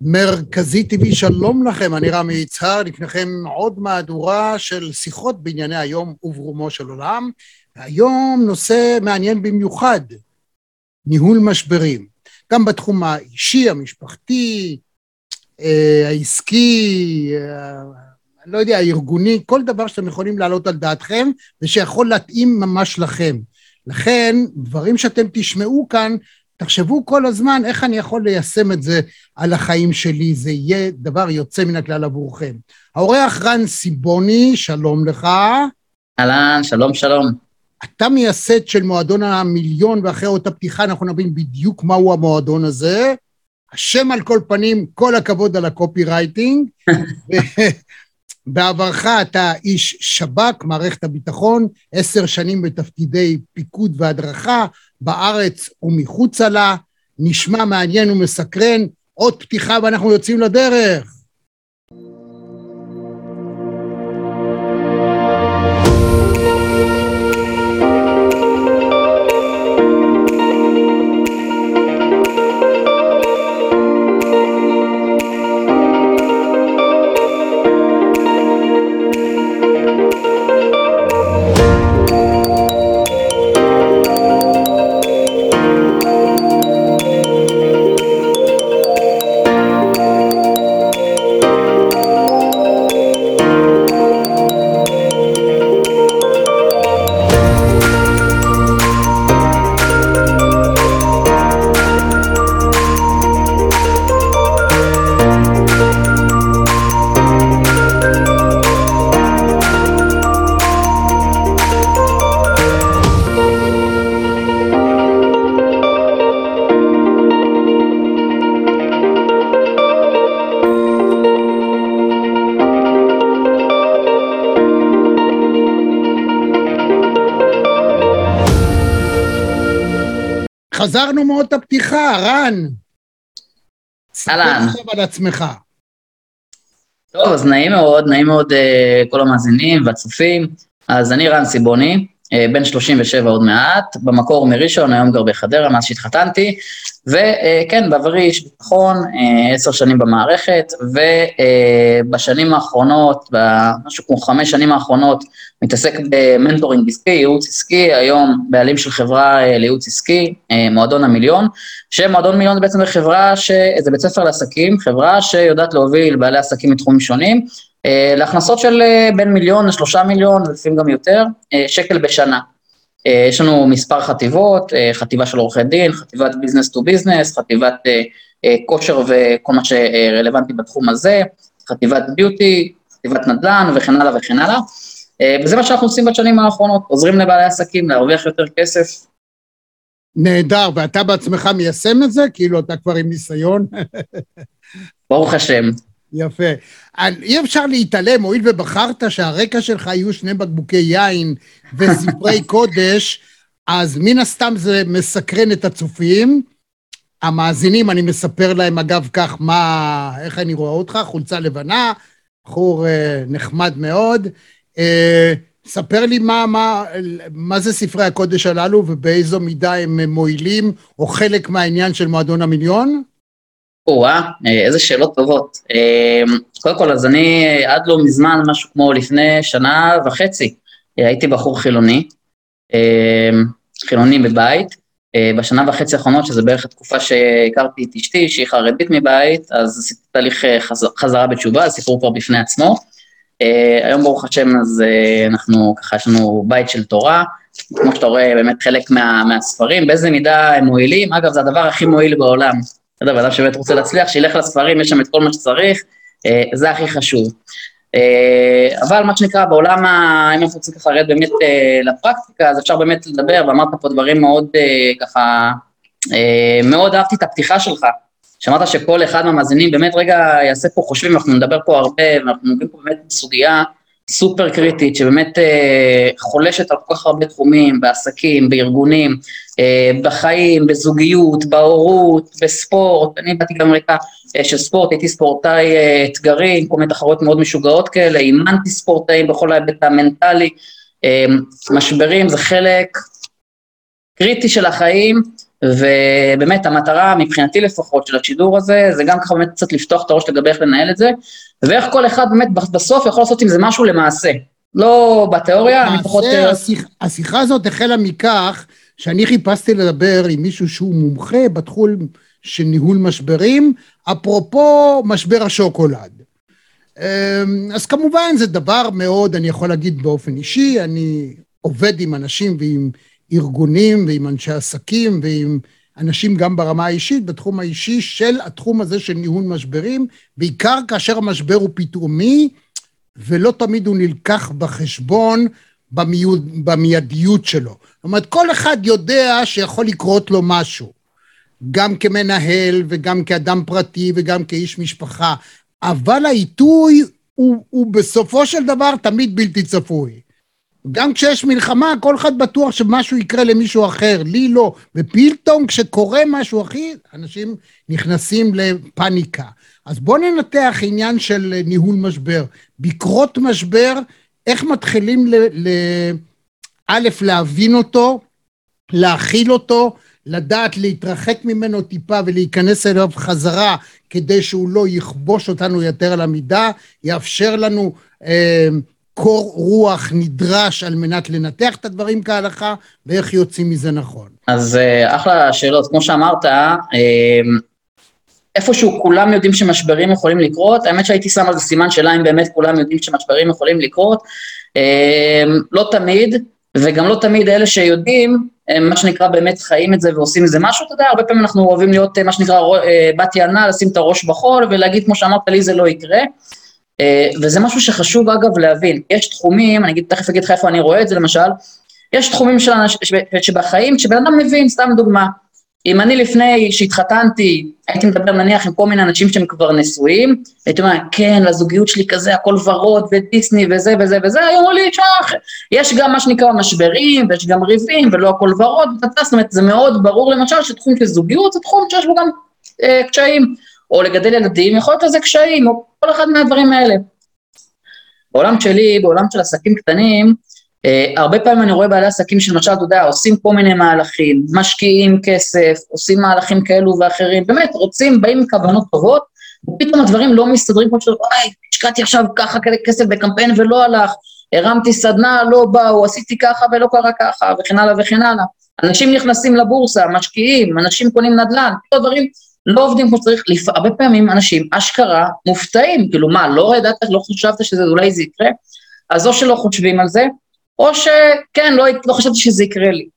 מרכזי טבעי, שלום לכם, אני רמי יצהר, לפניכם עוד מהדורה של שיחות בענייני היום וברומו של עולם. היום נושא מעניין במיוחד, ניהול משברים. גם בתחום האישי, המשפחתי, אה, העסקי, אה, לא יודע, הארגוני, כל דבר שאתם יכולים להעלות על דעתכם ושיכול להתאים ממש לכם. לכן, דברים שאתם תשמעו כאן, תחשבו כל הזמן איך אני יכול ליישם את זה על החיים שלי, זה יהיה דבר יוצא מן הכלל עבורכם. האורח רן סיבוני, שלום לך. אהלן, שלום שלום. אתה מייסד של מועדון המיליון, ואחרי אותה פתיחה אנחנו נבין בדיוק מהו המועדון הזה. השם על כל פנים, כל הכבוד על הקופי רייטינג. בעברך אתה איש שב"כ, מערכת הביטחון, עשר שנים בתפקידי פיקוד והדרכה, בארץ ומחוצה לה. נשמע מעניין ומסקרן. עוד פתיחה ואנחנו יוצאים לדרך. חזרנו מאוד את הפתיחה, רן. אהלן. ספר עכשיו על עצמך. טוב, אז נעים מאוד, נעים מאוד uh, כל המאזינים והצופים. אז אני רן סיבוני, בן 37 עוד מעט, במקור מראשון, היום גר בחדרה מאז שהתחתנתי, וכן, uh, בעברי איש ביטחון, עשר uh, שנים במערכת, ובשנים האחרונות, במשהו כמו חמש שנים האחרונות, מתעסק במנטורינג עסקי, ייעוץ עסקי, היום בעלים של חברה לייעוץ עסקי, מועדון המיליון, שמועדון מיליון זה בעצם חברה, ש... זה בית ספר לעסקים, חברה שיודעת להוביל בעלי עסקים מתחומים שונים, אה, להכנסות של אה, בין מיליון לשלושה מיליון, לפעמים גם יותר, אה, שקל בשנה. יש לנו מספר חטיבות, חטיבה של עורכי דין, חטיבת business to business, חטיבת כושר וכל מה שרלוונטי בתחום הזה, חטיבת beauty, חטיבת נדל"ן וכן הלאה וכן הלאה. וזה מה שאנחנו עושים בשנים האחרונות, עוזרים לבעלי עסקים להרוויח יותר כסף. נהדר, ואתה בעצמך מיישם את זה? כאילו אתה כבר עם ניסיון? ברוך השם. יפה. אי אפשר להתעלם, הואיל ובחרת שהרקע שלך יהיו שני בקבוקי יין וספרי קודש, אז מן הסתם זה מסקרן את הצופים. המאזינים, אני מספר להם אגב כך מה, איך אני רואה אותך, חולצה לבנה, בחור אה, נחמד מאוד. אה, ספר לי מה, מה, מה זה ספרי הקודש הללו ובאיזו מידה הם מועילים או חלק מהעניין של מועדון המיליון? או-אה, איזה שאלות טובות. אמ, קודם כל, אז אני עד לא מזמן, משהו כמו לפני שנה וחצי, הייתי בחור חילוני, אמ, חילוני בבית. אה, בשנה וחצי האחרונות, שזה בערך התקופה שהכרתי את אשתי, שהיא חרדית מבית, אז עשיתי תהליך אה, חזרה בתשובה, הסיפור כבר בפני עצמו. אה, היום ברוך השם, אז אנחנו, ככה יש לנו בית של תורה, כמו שאתה רואה, באמת חלק מה, מהספרים, באיזה מידה הם מועילים, אגב, זה הדבר הכי מועיל בעולם. בסדר, בן אדם שבאמת רוצה להצליח, שילך לספרים, יש שם את כל מה שצריך, אה, זה הכי חשוב. אה, אבל מה שנקרא, בעולם, ה... אם אנחנו רוצים ככה לרדת באמת אה, לפרקטיקה, אז אפשר באמת לדבר, ואמרת פה דברים מאוד ככה, מאוד אהבתי את הפתיחה שלך, שאמרת שכל אחד מהמאזינים באמת רגע יעשה פה חושבים, אנחנו נדבר פה הרבה, ואנחנו נוגעים פה באמת בסוגיה סופר קריטית, שבאמת אה, חולשת על כל כך הרבה תחומים, בעסקים, בארגונים, אה, בחיים, בזוגיות, בהורות, בספורט, אני באתי גם רקע אה, של ספורט, הייתי ספורטאי אתגרי, כל מיני תחרויות מאוד משוגעות כאלה, אימנתי ספורטאים בכל ההיבט המנטלי, משברים זה חלק קריטי של החיים, ובאמת המטרה מבחינתי לפחות של השידור הזה, זה גם ככה באמת קצת לפתוח את הראש לגבי איך לנהל את זה, ואיך כל אחד באמת בסוף יכול לעשות עם זה משהו למעשה. לא בתיאוריה, אני פחות... השיח, השיחה הזאת החלה מכך שאני חיפשתי לדבר עם מישהו שהוא מומחה בתחום של ניהול משברים, אפרופו משבר השוקולד. אמ, אז כמובן זה דבר מאוד, אני יכול להגיד באופן אישי, אני עובד עם אנשים ועם ארגונים ועם אנשי עסקים ועם אנשים גם ברמה האישית, בתחום האישי של התחום הזה של ניהול משברים, בעיקר כאשר המשבר הוא פתאומי, ולא תמיד הוא נלקח בחשבון במיידיות שלו. זאת אומרת, כל אחד יודע שיכול לקרות לו משהו, גם כמנהל וגם כאדם פרטי וגם כאיש משפחה, אבל העיתוי הוא, הוא בסופו של דבר תמיד בלתי צפוי. גם כשיש מלחמה, כל אחד בטוח שמשהו יקרה למישהו אחר, לי לא. ופתאום כשקורה משהו אחי, אנשים נכנסים לפאניקה. אז בואו ננתח עניין של ניהול משבר. בקרות משבר, איך מתחילים ל... ל... א', להבין אותו, להכיל אותו, לדעת להתרחק ממנו טיפה ולהיכנס אליו חזרה כדי שהוא לא יכבוש אותנו יותר על המידה, יאפשר לנו אה, קור רוח נדרש על מנת לנתח את הדברים כהלכה, ואיך יוצאים מזה נכון. אז אה, אחלה שאלות. כמו שאמרת, אה, איפשהו כולם יודעים שמשברים יכולים לקרות, האמת שהייתי שם על זה סימן שאלה אם באמת כולם יודעים שמשברים יכולים לקרות, אה, לא תמיד, וגם לא תמיד אלה שיודעים, הם מה שנקרא באמת חיים את זה ועושים מזה משהו, אתה יודע, הרבה פעמים אנחנו אוהבים להיות מה שנקרא בת יענה, לשים את הראש בחול ולהגיד כמו שאמרת לי זה לא יקרה. אה, וזה משהו שחשוב אגב להבין, יש תחומים, אני אגיד, תכף אגיד לך איפה אני רואה את זה למשל, יש תחומים של אנשים, שבחיים, כשבן אדם מבין, סתם דוגמה, אם אני לפני שהתחתנתי, הייתי מדבר נניח עם כל מיני אנשים שהם כבר נשואים, הייתי אומר, כן, לזוגיות שלי כזה, הכל ורוד ודיסני וזה וזה וזה, היו אומרים לי, שח, יש גם מה שנקרא משברים, ויש גם ריבים, ולא הכל ורוד, זאת אומרת, זה מאוד ברור למשל שתחום של זוגיות זה תחום שיש בו גם אה, קשיים. או לגדל ילדים, יכול להיות לזה קשיים, או כל אחד מהדברים האלה. בעולם שלי, בעולם של עסקים קטנים, אה, הרבה פעמים אני רואה בעלי עסקים שלמשל, אתה יודע, עושים כל מיני מהלכים, משקיעים כסף, עושים מהלכים כאלו ואחרים, באמת, רוצים, באים עם כוונות טובות, ופתאום הדברים לא מסתדרים כמו שאתה וואי, השקעתי עכשיו ככה כסף בקמפיין ולא הלך, הרמתי סדנה, לא באו, עשיתי ככה ולא קרה ככה, וכן הלאה וכן הלאה. אנשים נכנסים לבורסה, משקיעים, אנשים קונים נדל"ן, כל הדברים לא עובדים כמו שצריך. הרבה פעמים אנשים אשכרה מופתעים, כאילו מה, לא ידעת, לא חשבת שזה אולי זה יקרה? אז או שלא חושבים על זה, או שכן, לא, לא חשבתי שזה יקרה לי.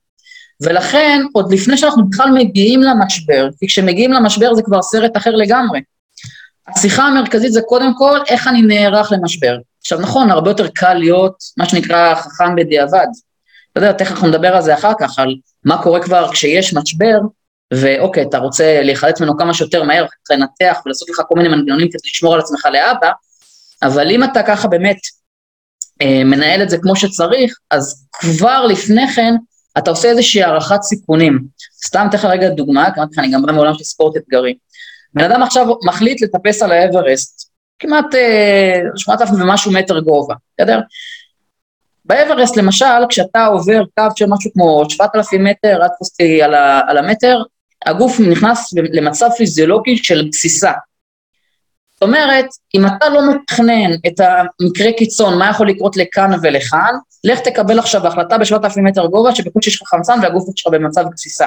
ולכן, עוד לפני שאנחנו בכלל מגיעים למשבר, כי כשמגיעים למשבר זה כבר סרט אחר לגמרי. השיחה המרכזית זה קודם כל איך אני נערך למשבר. עכשיו נכון, הרבה יותר קל להיות מה שנקרא חכם בדיעבד. אתה יודע, תכף אנחנו נדבר על זה אחר כך, על מה קורה כבר כשיש משבר, ואוקיי, אתה רוצה להיחלץ ממנו כמה שיותר מהר, לנתח ולעשות לך כל מיני מנגנונים כדי לשמור על עצמך לאבא, אבל אם אתה ככה באמת אה, מנהל את זה כמו שצריך, אז כבר לפני כן אתה עושה איזושהי הערכת סיכונים. סתם אתן לך רגע דוגמה, כי אני גם בא מעולם של ספורט אתגרי. בן אדם עכשיו מחליט לטפס על האברסט, כמעט אה, 8,000 ומשהו מטר גובה, בסדר? באברסט למשל, כשאתה עובר קו של משהו כמו 7,000 מטר, תפסתי על, על המטר, הגוף נכנס למצב פיזיולוגי של גסיסה. זאת אומרת, אם אתה לא מתכנן את המקרה קיצון, מה יכול לקרות לכאן ולכאן, לך תקבל עכשיו החלטה בשבעת אלפים מטר גובה, שבקושי יש לך חמצן והגוף שלך במצב גסיסה.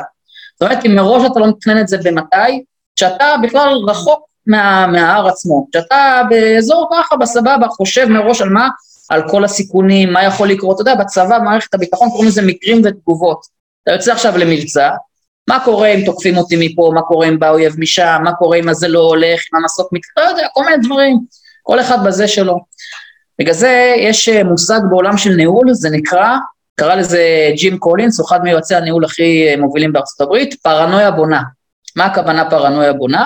זאת אומרת, אם מראש אתה לא מתכנן את זה במתי, כשאתה בכלל רחוק מה, מההר עצמו, כשאתה באזור ככה, בסבבה, חושב מראש על מה, על כל הסיכונים, מה יכול לקרות, אתה יודע, בצבא, מערכת הביטחון, קוראים לזה מקרים ותגובות. אתה יוצא עכשיו למבצע, מה קורה אם תוקפים אותי מפה, מה קורה אם בא אויב משם, מה קורה אם זה לא הולך, אם המסוק מת... לא יודע, כל מיני דברים, כל אחד בזה שלו. בגלל זה יש אה, מושג בעולם של ניהול, זה נקרא, קרא לזה ג'ים קולינס, הוא אחד מיועצי הניהול הכי אה, מובילים בארצות הברית, פרנויה בונה. מה הכוונה פרנויה בונה?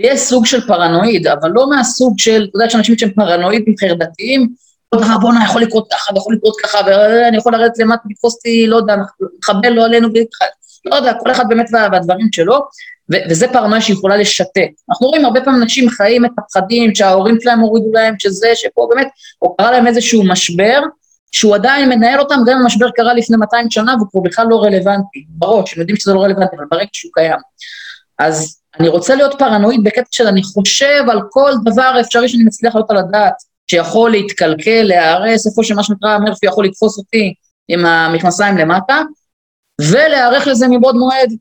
יש סוג של פרנואיד, אבל לא מהסוג של, אתה יודע, יש אנשים שהם פרנואידים חרדתיים, כל דבר בואנה יכול לקרות ככה, ויכול לקרות ככה, ואני יכול לרדת למטה, לתפוס אותי, לא יודע, מחבל לא עלינו, לא יודע, כל אחד באמת והדברים שלו, ו- וזה פרנויה שיכולה לשתק. אנחנו רואים הרבה פעמים אנשים חיים את הפחדים שההורים שלהם הורידו להם, שזה, שפה באמת, או קרה להם איזשהו משבר, שהוא עדיין מנהל אותם, גם אם המשבר קרה לפני 200 שנה והוא כבר בכלל לא רלוונטי, בראש, הם יודעים שזה לא רלוונטי, אבל ברגע שהוא קיים. אז אני רוצה להיות פרנואיד בקטע של אני חושב על כל דבר אפשרי שאני מצליח להיות על הדעת, שיכול להתקלקל, להיהרס, איפה שמה שנקרא מרפי יכול לתפוס אותי עם המכנסיים למטה, ולהיערך לזה מבעוד מועד.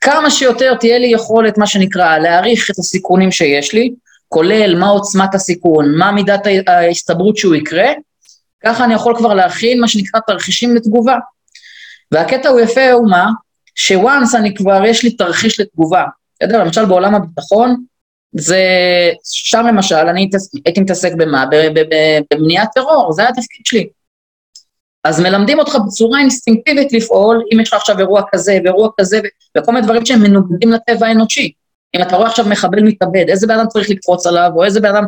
כמה שיותר תהיה לי יכולת, מה שנקרא, להעריך את הסיכונים שיש לי, כולל מה עוצמת הסיכון, מה מידת ההסתברות שהוא יקרה, ככה אני יכול כבר להכין מה שנקרא תרחישים לתגובה. והקטע הוא יפה הוא מה? שוואנס אני כבר, יש לי תרחיש לתגובה. אתה יודע, למשל בעולם הביטחון, זה, שם למשל, אני הייתי מתעסק במה? במניעת טרור, זה היה התפקיד שלי. אז מלמדים אותך בצורה אינסטינקטיבית לפעול, אם יש לך עכשיו אירוע כזה ואירוע כזה, וכל מיני דברים שהם מנוגדים לטבע האנושי. אם אתה רואה עכשיו מחבל מתאבד, איזה בן אדם צריך לקפוץ עליו, או איזה בן אדם...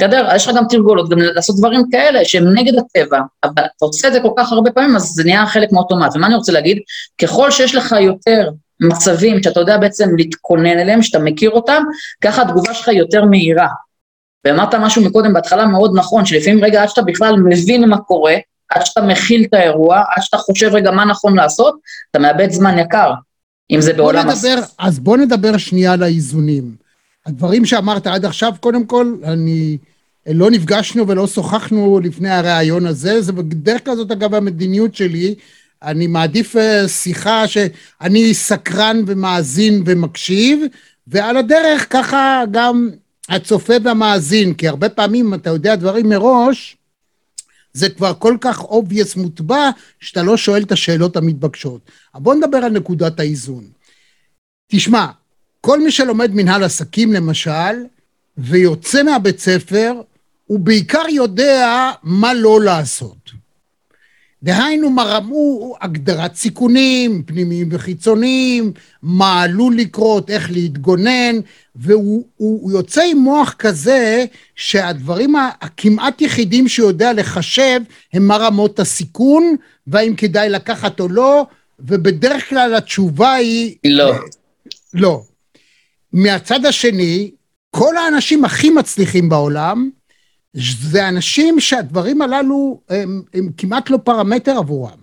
בסדר? יש לך גם תרגולות, גם לעשות דברים כאלה שהם נגד הטבע, אבל אתה עושה את זה כל כך הרבה פעמים, אז זה נהיה חלק מאוטומט. ומה אני רוצה להגיד? ככל שיש לך יותר מצבים שאתה יודע בעצם להתכונן אליהם, שאתה מכיר אותם, ככה התגובה שלך יותר מהירה. ואמרת משהו מקודם בהתחלה מאוד נכון, שלפעמים רגע עד שאתה בכלל מבין מה קורה, עד שאתה מכיל את האירוע, עד שאתה חושב רגע מה נכון לעשות, אתה מאבד זמן יקר, אם זה בעולם... נדבר, הס... אז בוא נדבר שנייה על האיזונים. הדברים שאמרת עד עכשיו, קודם כל, אני... לא נפגשנו ולא שוחחנו לפני הריאיון הזה, זה בדרך כלל זאת אגב המדיניות שלי, אני מעדיף אה, שיחה שאני סקרן ומאזין ומקשיב, ועל הדרך ככה גם הצופה והמאזין, כי הרבה פעמים אתה יודע דברים מראש, זה כבר כל כך obvious מוטבע, שאתה לא שואל את השאלות המתבקשות. אבל בוא נדבר על נקודת האיזון. תשמע, כל מי שלומד מנהל עסקים למשל, ויוצא מהבית ספר, הוא בעיקר יודע מה לא לעשות. דהיינו, מרמו הגדרת סיכונים, פנימיים וחיצוניים, מה עלול לקרות, איך להתגונן, והוא הוא, הוא יוצא עם מוח כזה שהדברים הכמעט יחידים שהוא יודע לחשב הם מה רמות הסיכון, והאם כדאי לקחת או לא, ובדרך כלל התשובה היא... לא. לא. מהצד השני, כל האנשים הכי מצליחים בעולם, זה אנשים שהדברים הללו הם, הם כמעט לא פרמטר עבורם.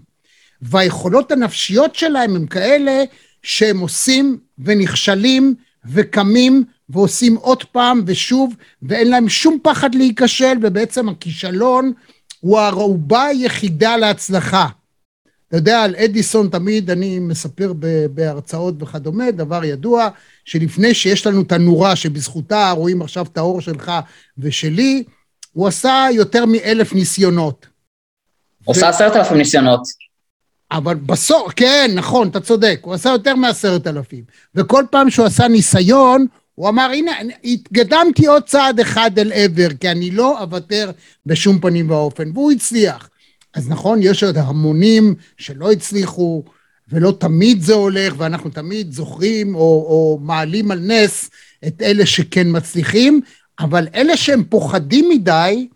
והיכולות הנפשיות שלהם הם כאלה שהם עושים ונכשלים וקמים ועושים עוד פעם ושוב, ואין להם שום פחד להיכשל, ובעצם הכישלון הוא הערובה היחידה להצלחה. אתה יודע, על אדיסון תמיד אני מספר בהרצאות וכדומה, דבר ידוע, שלפני שיש לנו את הנורה שבזכותה רואים עכשיו את האור שלך ושלי, הוא עשה יותר מאלף ניסיונות. הוא עשה עשרת אלפים ניסיונות. אבל בסוף, כן, נכון, אתה צודק, הוא עשה יותר מעשרת אלפים. וכל פעם שהוא עשה ניסיון, הוא אמר, הנה, התקדמתי עוד צעד אחד אל עבר, כי אני לא אוותר בשום פנים ואופן, והוא הצליח. אז נכון, יש עוד המונים שלא הצליחו, ולא תמיד זה הולך, ואנחנו תמיד זוכרים או, או מעלים על נס את אלה שכן מצליחים, אבל אלה שהם פוחדים מדי,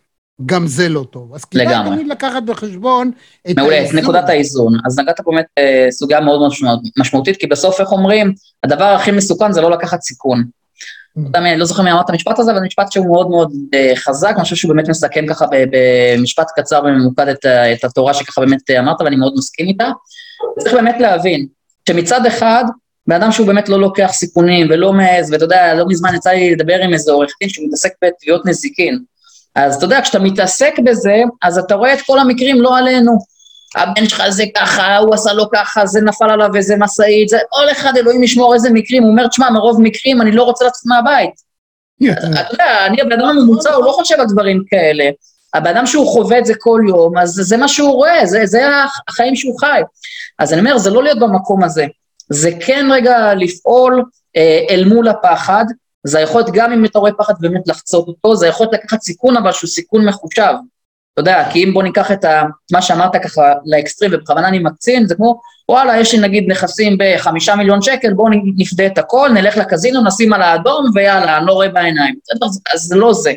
גם זה לא טוב. אז כדאי תמיד לקחת בחשבון את מעולה, האיזון. מעולה, נקודת האיזון. אז נגעת פה באמת אה, סוגיה מאוד מאוד משמעותית, כי בסוף, איך אומרים, הדבר הכי מסוכן זה לא לקחת סיכון. Mm. אני לא זוכר מי אמר את המשפט הזה, אבל משפט שהוא מאוד מאוד אה, חזק, אני חושב שהוא באמת מסכם ככה במשפט קצר וממוקד את, את התורה שככה באמת אה, אמרת, ואני מאוד מסכים איתה. צריך באמת להבין שמצד אחד, בן אדם שהוא באמת לא לוקח סיכונים ולא מעז, ואתה יודע, לא מזמן יצא לי לדבר עם איזה עורך דין שהוא מתעסק בתביעות נזיקין. אז אתה יודע, כשאתה מתעסק בזה, אז אתה רואה את כל המקרים לא עלינו. הבן שלך זה ככה, הוא עשה לו ככה, זה נפל עליו איזה משאית, זה כל אחד, אלוהים ישמור איזה מקרים, הוא אומר, תשמע, מרוב מקרים אני לא רוצה לצאת מהבית. אתה יודע, אני הבן אדם הממוצע, הוא לא חושב על דברים כאלה. הבן אדם שהוא חווה את זה כל יום, אז זה מה שהוא רואה, זה, זה החיים שהוא חי. אז אני אומר, זה לא להיות במקום הזה. זה כן רגע לפעול אה, אל מול הפחד, זה יכול להיות גם אם אתה רואה פחד באמת לחצות אותו, זה יכול להיות לקחת סיכון אבל שהוא סיכון מחושב. אתה יודע, כי אם בוא ניקח את ה, מה שאמרת ככה לאקסטרים, ובכוונה אני מקצין, זה כמו, וואלה, יש לי נגיד נכסים בחמישה מיליון שקל, בואו נפדה את הכל, נלך לקזינו, נשים על האדום, ויאללה, אני לא רואה בעיניים. אז זה לא זה.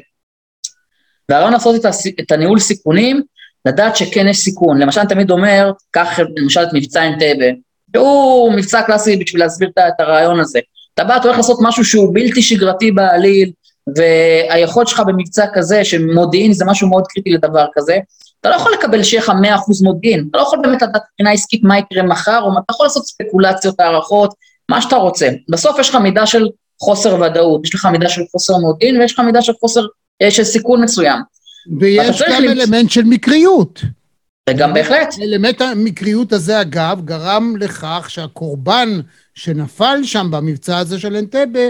והרעיון לעשות את, הס, את הניהול סיכונים, לדעת שכן יש סיכון. למשל, אני תמיד אומר, קח למשל את מבצע אנטבה, שהוא מבצע קלאסי בשביל להסביר את הרעיון הזה. אתה בא, אתה הולך לעשות משהו שהוא בלתי שגרתי בעליל, והיכולת שלך במבצע כזה, שמודיעין זה משהו מאוד קריטי לדבר כזה, אתה לא יכול לקבל שיהיה לך 100% מודיעין, אתה לא יכול באמת לדעת מבחינה עסקית מה יקרה מחר, או אתה יכול לעשות ספקולציות, הערכות, מה שאתה רוצה. בסוף יש לך מידה של חוסר ודאות, יש לך מידה של חוסר מודיעין ויש לך מידה של חוסר, אה, של סיכון מסוים. ויש גם למצ... אלמנט של מקריות. וגם בהחלט. אלמנט המקריות הזה, אגב, גרם לכך שהקורבן שנפל שם במבצע הזה של אנטבה,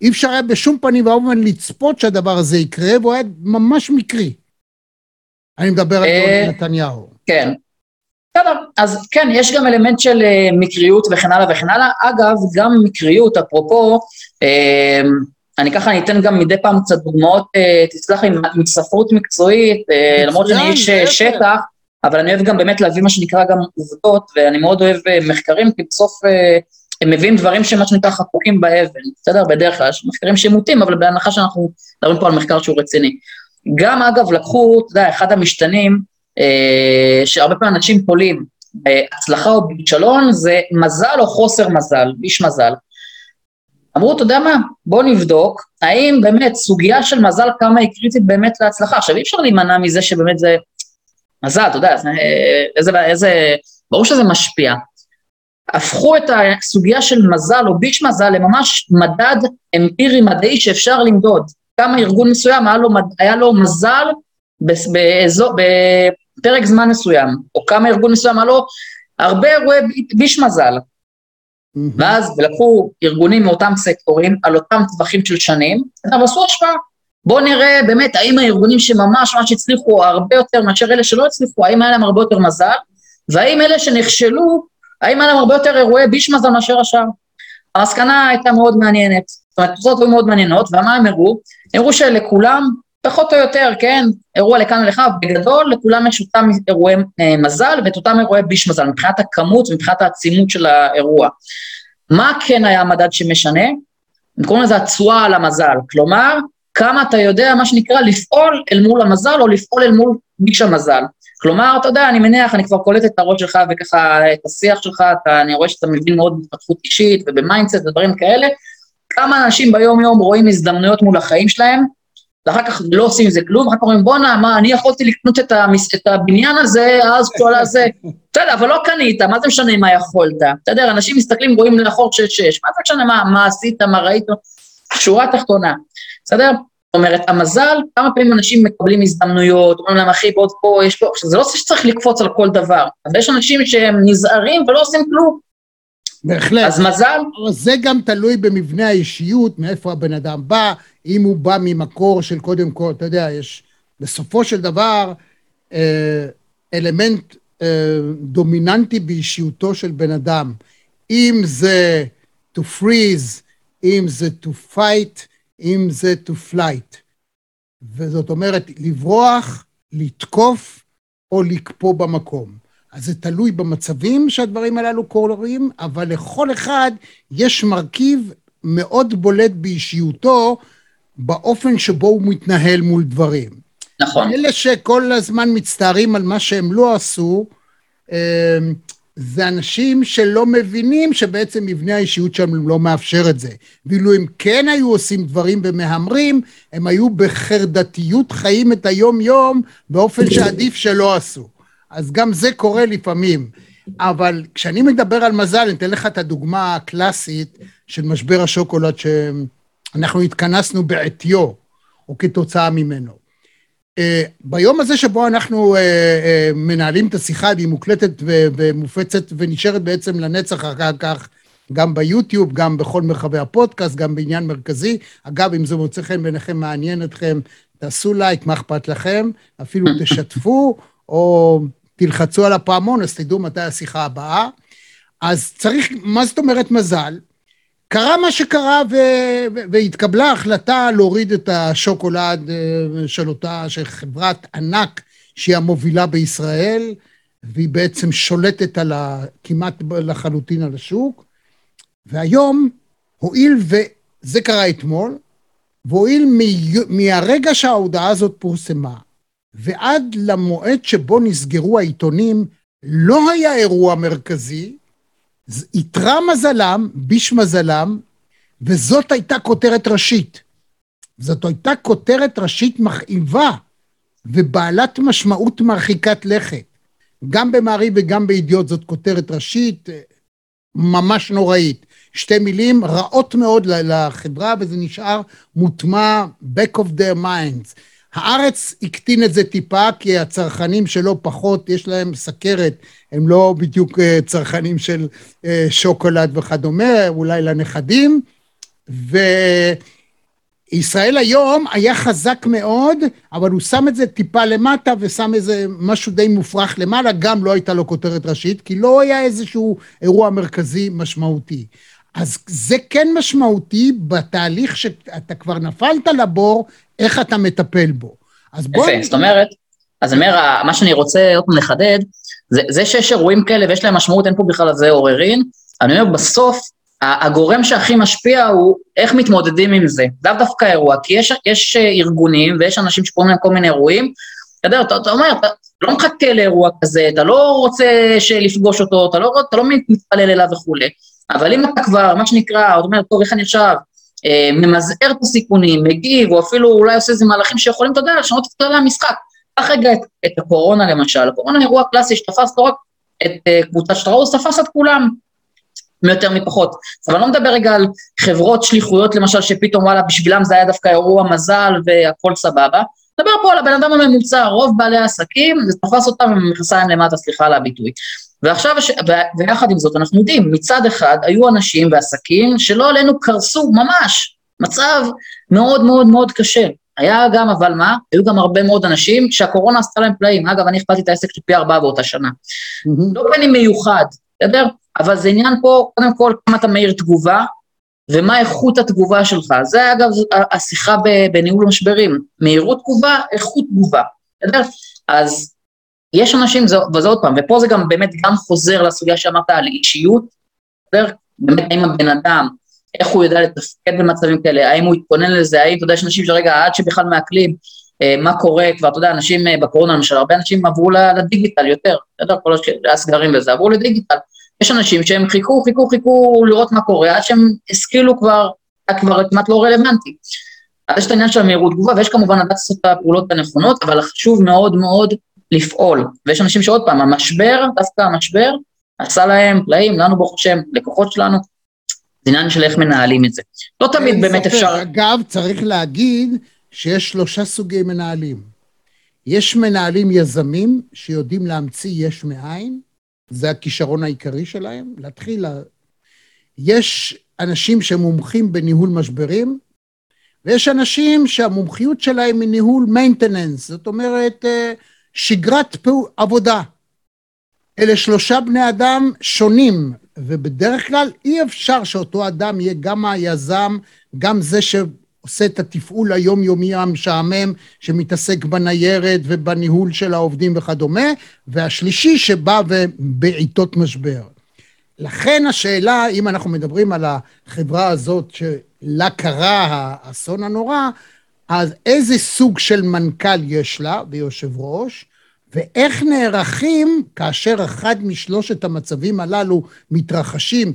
אי אפשר היה בשום פנים ואופן לצפות שהדבר הזה יקרה, והוא היה ממש מקרי. אני מדבר על אה, נתניהו. כן. בסדר, אז כן, יש גם אלמנט של אה, מקריות וכן הלאה וכן הלאה. אגב, גם מקריות, אפרופו, אה, אני ככה, אני אתן גם מדי פעם קצת דוגמאות, תסלח לי, מספרות מקצועית, למרות שאני איש שטח, אבל אני אוהב גם באמת להביא מה שנקרא גם עובדות, ואני מאוד אוהב מחקרים, כי בסוף הם מביאים דברים שמה שנקרא חקוקים באבן, בסדר? בדרך כלל יש מחקרים שמוטים, אבל בהנחה שאנחנו מדברים פה על מחקר שהוא רציני. גם אגב לקחו, אתה יודע, אחד המשתנים, אה, שהרבה פעמים אנשים פולים בהצלחה או בכישלון, זה מזל או חוסר מזל, איש מזל. אמרו, אתה יודע מה, בוא נבדוק, האם באמת סוגיה של מזל כמה היא קריטית באמת להצלחה. עכשיו, אי אפשר להימנע מזה שבאמת זה מזל, אתה יודע, איזה, איזה, ברור שזה משפיע. הפכו את הסוגיה של מזל או ביץ' מזל לממש מדד אמפירי מדעי שאפשר למדוד. כמה ארגון מסוים היה לו, היה לו מזל באזור, בפרק זמן מסוים, או כמה ארגון מסוים היה לו הרבה אירועי ביש מזל. Mm-hmm. ואז לקחו ארגונים מאותם סקטורים על אותם טווחים של שנים, אבל עשו השפעה. בואו נראה באמת האם הארגונים שממש ממש הצליחו הרבה יותר מאשר אלה שלא הצליחו, האם היה להם הרבה יותר מזל, והאם אלה שנכשלו, האם היה להם הרבה יותר אירועי ביש מזל מאשר השאר. המסקנה הייתה מאוד מעניינת. זאת אומרת, תוצאות היו מאוד מעניינות, ומה הם הראו? הראו שלכולם, פחות או יותר, כן, אירוע לכאן ולכאן, בגדול לכולם יש אותם אירועי אה, מזל ואת אותם אירועי ביש מזל, מבחינת הכמות ומבחינת העצימות של האירוע. מה כן היה המדד שמשנה? הם קוראים לזה התשואה על המזל, כלומר, כמה אתה יודע, מה שנקרא, לפעול אל מול המזל או לפעול אל מול ביש המזל. כלומר, אתה יודע, אני מניח, אני כבר קולט את הראש שלך וככה את השיח שלך, אתה, אני רואה שאתה מבין מאוד בהתפתחות אישית וב mindset ודברים כאלה, כמה אנשים ביום-יום רואים הזדמנויות מול החיים שלהם, ואחר כך לא עושים עם זה כלום, ואחר כך אומרים, בואנה, מה, אני יכולתי לקנות את, המס... את הבניין הזה, אז כל הזה, בסדר, אבל לא קנית, מה זה משנה מה יכולת? בסדר, אנשים מסתכלים, רואים לאחור שש-שש, מה זה משנה מה, מה עשית, מה ראית, שורה תחתונה, בסדר? זאת אומרת, המזל, כמה פעמים אנשים מקבלים הזדמנויות, אומרים להם, אחי, בוא פה, יש פה, עכשיו, זה לא שצריך לקפוץ על כל דבר, אבל יש אנשים שהם נזהרים ולא עושים כלום, בהחלט. אז מזל. זה גם תלוי במבנה האישיות, מאיפה הבן אדם בא, אם הוא בא ממקור של קודם כל, אתה יודע, יש בסופו של דבר אה, אלמנט אה, דומיננטי באישיותו של בן אדם. אם זה to freeze, אם זה to fight, אם זה to flight. וזאת אומרת, לברוח, לתקוף או לקפוא במקום. אז זה תלוי במצבים שהדברים הללו קורים, אבל לכל אחד יש מרכיב מאוד בולט באישיותו, באופן שבו הוא מתנהל מול דברים. נכון. אלה שכל הזמן מצטערים על מה שהם לא עשו, אמ, זה אנשים שלא מבינים שבעצם מבנה האישיות שלהם לא מאפשר את זה. ואילו הם כן היו עושים דברים ומהמרים, הם היו בחרדתיות חיים את היום-יום באופן שעדיף שלא עשו. אז גם זה קורה לפעמים. אבל כשאני מדבר על מזל, אני אתן לך את הדוגמה הקלאסית של משבר השוקולד שאנחנו התכנסנו בעטיו, או כתוצאה ממנו. Uh, ביום הזה שבו אנחנו uh, uh, מנהלים את השיחה, והיא מוקלטת ומופצת ונשארת בעצם לנצח אחר כך, גם ביוטיוב, גם בכל מרחבי הפודקאסט, גם בעניין מרכזי. אגב, אם זה מוצא חן בעיניכם, מעניין אתכם, תעשו לייק, מה אכפת לכם? אפילו תשתפו, או תלחצו על הפעמון, אז תדעו מתי השיחה הבאה. אז צריך, מה זאת אומרת מזל? קרה מה שקרה ו- והתקבלה החלטה להוריד את השוקולד אה, של אותה, של חברת ענק שהיא המובילה בישראל, והיא בעצם שולטת על ה... כמעט לחלוטין על השוק. והיום, הואיל וזה קרה אתמול, והואיל מ- מהרגע שההודעה הזאת פורסמה, ועד למועד שבו נסגרו העיתונים, לא היה אירוע מרכזי, איתרע מזלם, ביש מזלם, וזאת הייתה כותרת ראשית. זאת הייתה כותרת ראשית מכאיבה. ובעלת משמעות מרחיקת לכת. גם במעריב וגם בידיעות זאת כותרת ראשית ממש נוראית. שתי מילים רעות מאוד לחברה, וזה נשאר מוטמע back of their minds. הארץ הקטין את זה טיפה, כי הצרכנים שלו פחות, יש להם סכרת, הם לא בדיוק אה, צרכנים של אה, שוקולד וכדומה, אולי לנכדים. וישראל היום היה חזק מאוד, אבל הוא שם את זה טיפה למטה ושם איזה משהו די מופרך למעלה, גם לא הייתה לו כותרת ראשית, כי לא היה איזשהו אירוע מרכזי משמעותי. אז זה כן משמעותי בתהליך שאתה כבר נפלת לבור, איך אתה מטפל בו. אז בוא... יפה, זאת אומרת, אז אני אומר, מה שאני רוצה עוד פעם לחדד, זה, זה שיש אירועים כאלה ויש להם משמעות, אין פה בכלל על זה עוררין, אני אומר, בסוף, הגורם שהכי משפיע הוא איך מתמודדים עם זה, לאו דווקא אירוע, כי יש, יש ארגונים ויש אנשים שקוראים להם כל מיני אירועים, אתה יודע, אתה, אתה אומר, אתה לא מחכה לאירוע כזה, אתה לא רוצה לפגוש אותו, אתה לא, אתה לא מתפלל אליו וכולי, אבל אם אתה כבר, מה שנקרא, אתה אומר, טוב, איך אני עכשיו? אה, ממזער את הסיכונים, מגיב, או אפילו אולי עושה איזה מהלכים שיכולים, אתה יודע, לשנות את כללי המשחק. קח רגע את, את הקורונה למשל, הקורונה אירוע קלאסי שתפס לא רק את uh, קבוצת שטראוס, תפס את כולם, מיותר מפחות. אבל אני לא מדבר רגע על חברות שליחויות למשל, שפתאום וואלה, בשבילם זה היה דווקא אירוע מזל והכל סבבה. מדבר פה על הבן אדם הממוצע, רוב בעלי העסקים, זה תפס אותם עם מכנסיים למטה, סליחה על הביטוי. ועכשיו, ויחד עם זאת, אנחנו יודעים, מצד אחד היו אנשים ועסקים שלא עלינו קרסו ממש, מצב מאוד מאוד מאוד קשה. היה גם, אבל מה? היו גם הרבה מאוד אנשים שהקורונה עשתה להם פלאים. אגב, אני הכפלתי את העסק של פי ארבעה באותה שנה. Mm-hmm. לא פנים מיוחד, בסדר? אבל זה עניין פה, קודם כל, כמה אתה מהיר תגובה, ומה איכות התגובה שלך. זה אגב השיחה בניהול משברים. מהירות תגובה, איכות תגובה, בסדר? אז יש אנשים, וזה עוד פעם, ופה זה גם באמת גם חוזר לסוגיה שאמרת על אישיות, בסדר? באמת האם הבן אדם, איך הוא יודע לתפקד במצבים כאלה, האם הוא יתכונן לזה, האם, אתה יודע, יש אנשים שרגע, עד שבכלל מעכלים, אה, מה קורה כבר, אתה יודע, אנשים אה, בקורונה למשל, הרבה אנשים עברו לדיגיטל יותר, בסדר? כל הסגרים וזה, עברו לדיגיטל. יש אנשים שהם חיכו, חיכו, חיכו לראות מה קורה, עד שהם השכילו כבר, היה כבר כמעט לא רלוונטי. אז יש את העניין של המהירות תגובה, ויש כמובן לדעת לעשות את הפעולות הנכונות, אבל חשוב מאוד מאוד לפעול. ויש אנשים שעוד פעם, המשבר, דווקא המשבר, עשה להם פלאים, לנו ברוך השם, לקוחות שלנו, זה עניין של איך מנהלים את זה. לא תמיד באמת ספר. אפשר... אגב, צריך להגיד שיש שלושה סוגי מנהלים. יש מנהלים יזמים שיודעים להמציא יש מאין, זה הכישרון העיקרי שלהם, להתחיל... לה... יש אנשים שמומחים בניהול משברים, ויש אנשים שהמומחיות שלהם היא ניהול מיינטננס, זאת אומרת, אה, שגרת עבודה. אלה שלושה בני אדם שונים, ובדרך כלל אי אפשר שאותו אדם יהיה גם היזם, גם זה שעושה את התפעול היומיומי המשעמם, שמתעסק בניירת ובניהול של העובדים וכדומה, והשלישי שבא בעיתות משבר. לכן השאלה, אם אנחנו מדברים על החברה הזאת שלה קרה האסון הנורא, אז איזה סוג של מנכ"ל יש לה ויושב ראש, ואיך נערכים כאשר אחד משלושת המצבים הללו מתרחשים,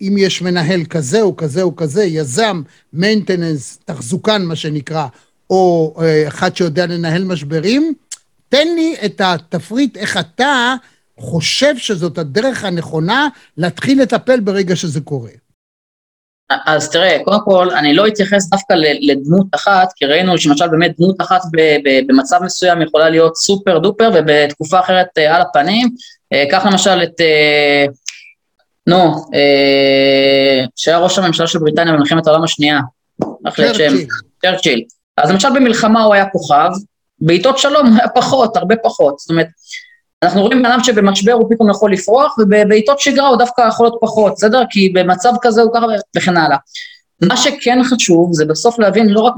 אם יש מנהל כזה או כזה או כזה, יזם, מיינטננס, תחזוקן מה שנקרא, או אה, אחד שיודע לנהל משברים, תן לי את התפריט איך אתה חושב שזאת הדרך הנכונה להתחיל לטפל ברגע שזה קורה. אז תראה, קודם כל, אני לא אתייחס דווקא לדמות אחת, כי ראינו שלמשל באמת דמות אחת במצב מסוים יכולה להיות סופר דופר, ובתקופה אחרת אה, על הפנים. אה, קח למשל את, אה, נו, שהיה ראש הממשלה של בריטניה במלחמת העולם השנייה. צ'רצ'יל. אז למשל במלחמה הוא היה כוכב, בעיתות שלום הוא היה פחות, הרבה פחות. זאת אומרת, אנחנו רואים בן אדם שבמשבר הוא פתאום יכול לפרוח, ובעיתות שגרה הוא דווקא יכול להיות פחות, בסדר? כי במצב כזה הוא ככה וכן הלאה. מה שכן חשוב זה בסוף להבין לא רק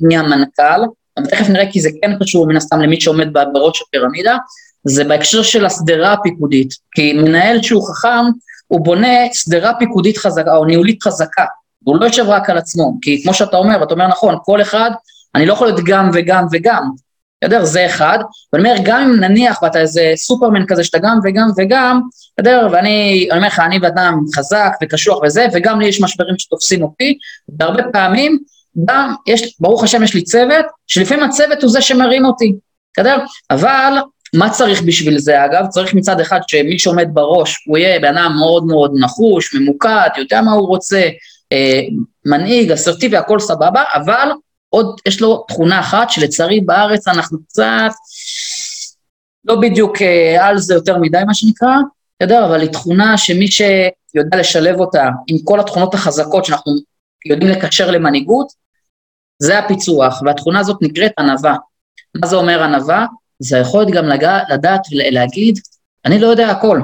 מי המנכ"ל, אבל תכף נראה כי זה כן חשוב מן הסתם למי שעומד בראש הפירמידה, זה בהקשר של השדרה הפיקודית. כי מנהל שהוא חכם, הוא בונה שדרה פיקודית חזקה או ניהולית חזקה, והוא לא יושב רק על עצמו, כי כמו שאתה אומר, ואתה אומר נכון, כל אחד, אני לא יכול להיות גם וגם וגם, בסדר? זה אחד. ואני אומר, גם אם נניח ואתה איזה סופרמן כזה שאתה גם וגם וגם, בסדר? ואני אומר לך, אני בן אדם חזק וקשוח וזה, וגם לי יש משברים שתופסים אותי, והרבה פעמים גם יש, ברוך השם יש לי צוות, שלפעמים הצוות הוא זה שמרים אותי, בסדר? אבל מה צריך בשביל זה אגב? צריך מצד אחד שמי שעומד בראש הוא יהיה בן אדם מאוד מאוד נחוש, ממוקד, יודע מה הוא רוצה, אה, מנהיג, אסרטיבי, הכל סבבה, אבל עוד יש לו תכונה אחת שלצערי בארץ אנחנו קצת לא בדיוק אה, על זה יותר מדי מה שנקרא, בסדר? אבל היא תכונה שמי שיודע לשלב אותה עם כל התכונות החזקות שאנחנו יודעים לקשר למנהיגות, זה הפיצוח, והתכונה הזאת נקראת ענווה. מה זה אומר ענווה? זה היכולת גם לגע, לדעת ולהגיד, אני לא יודע הכל.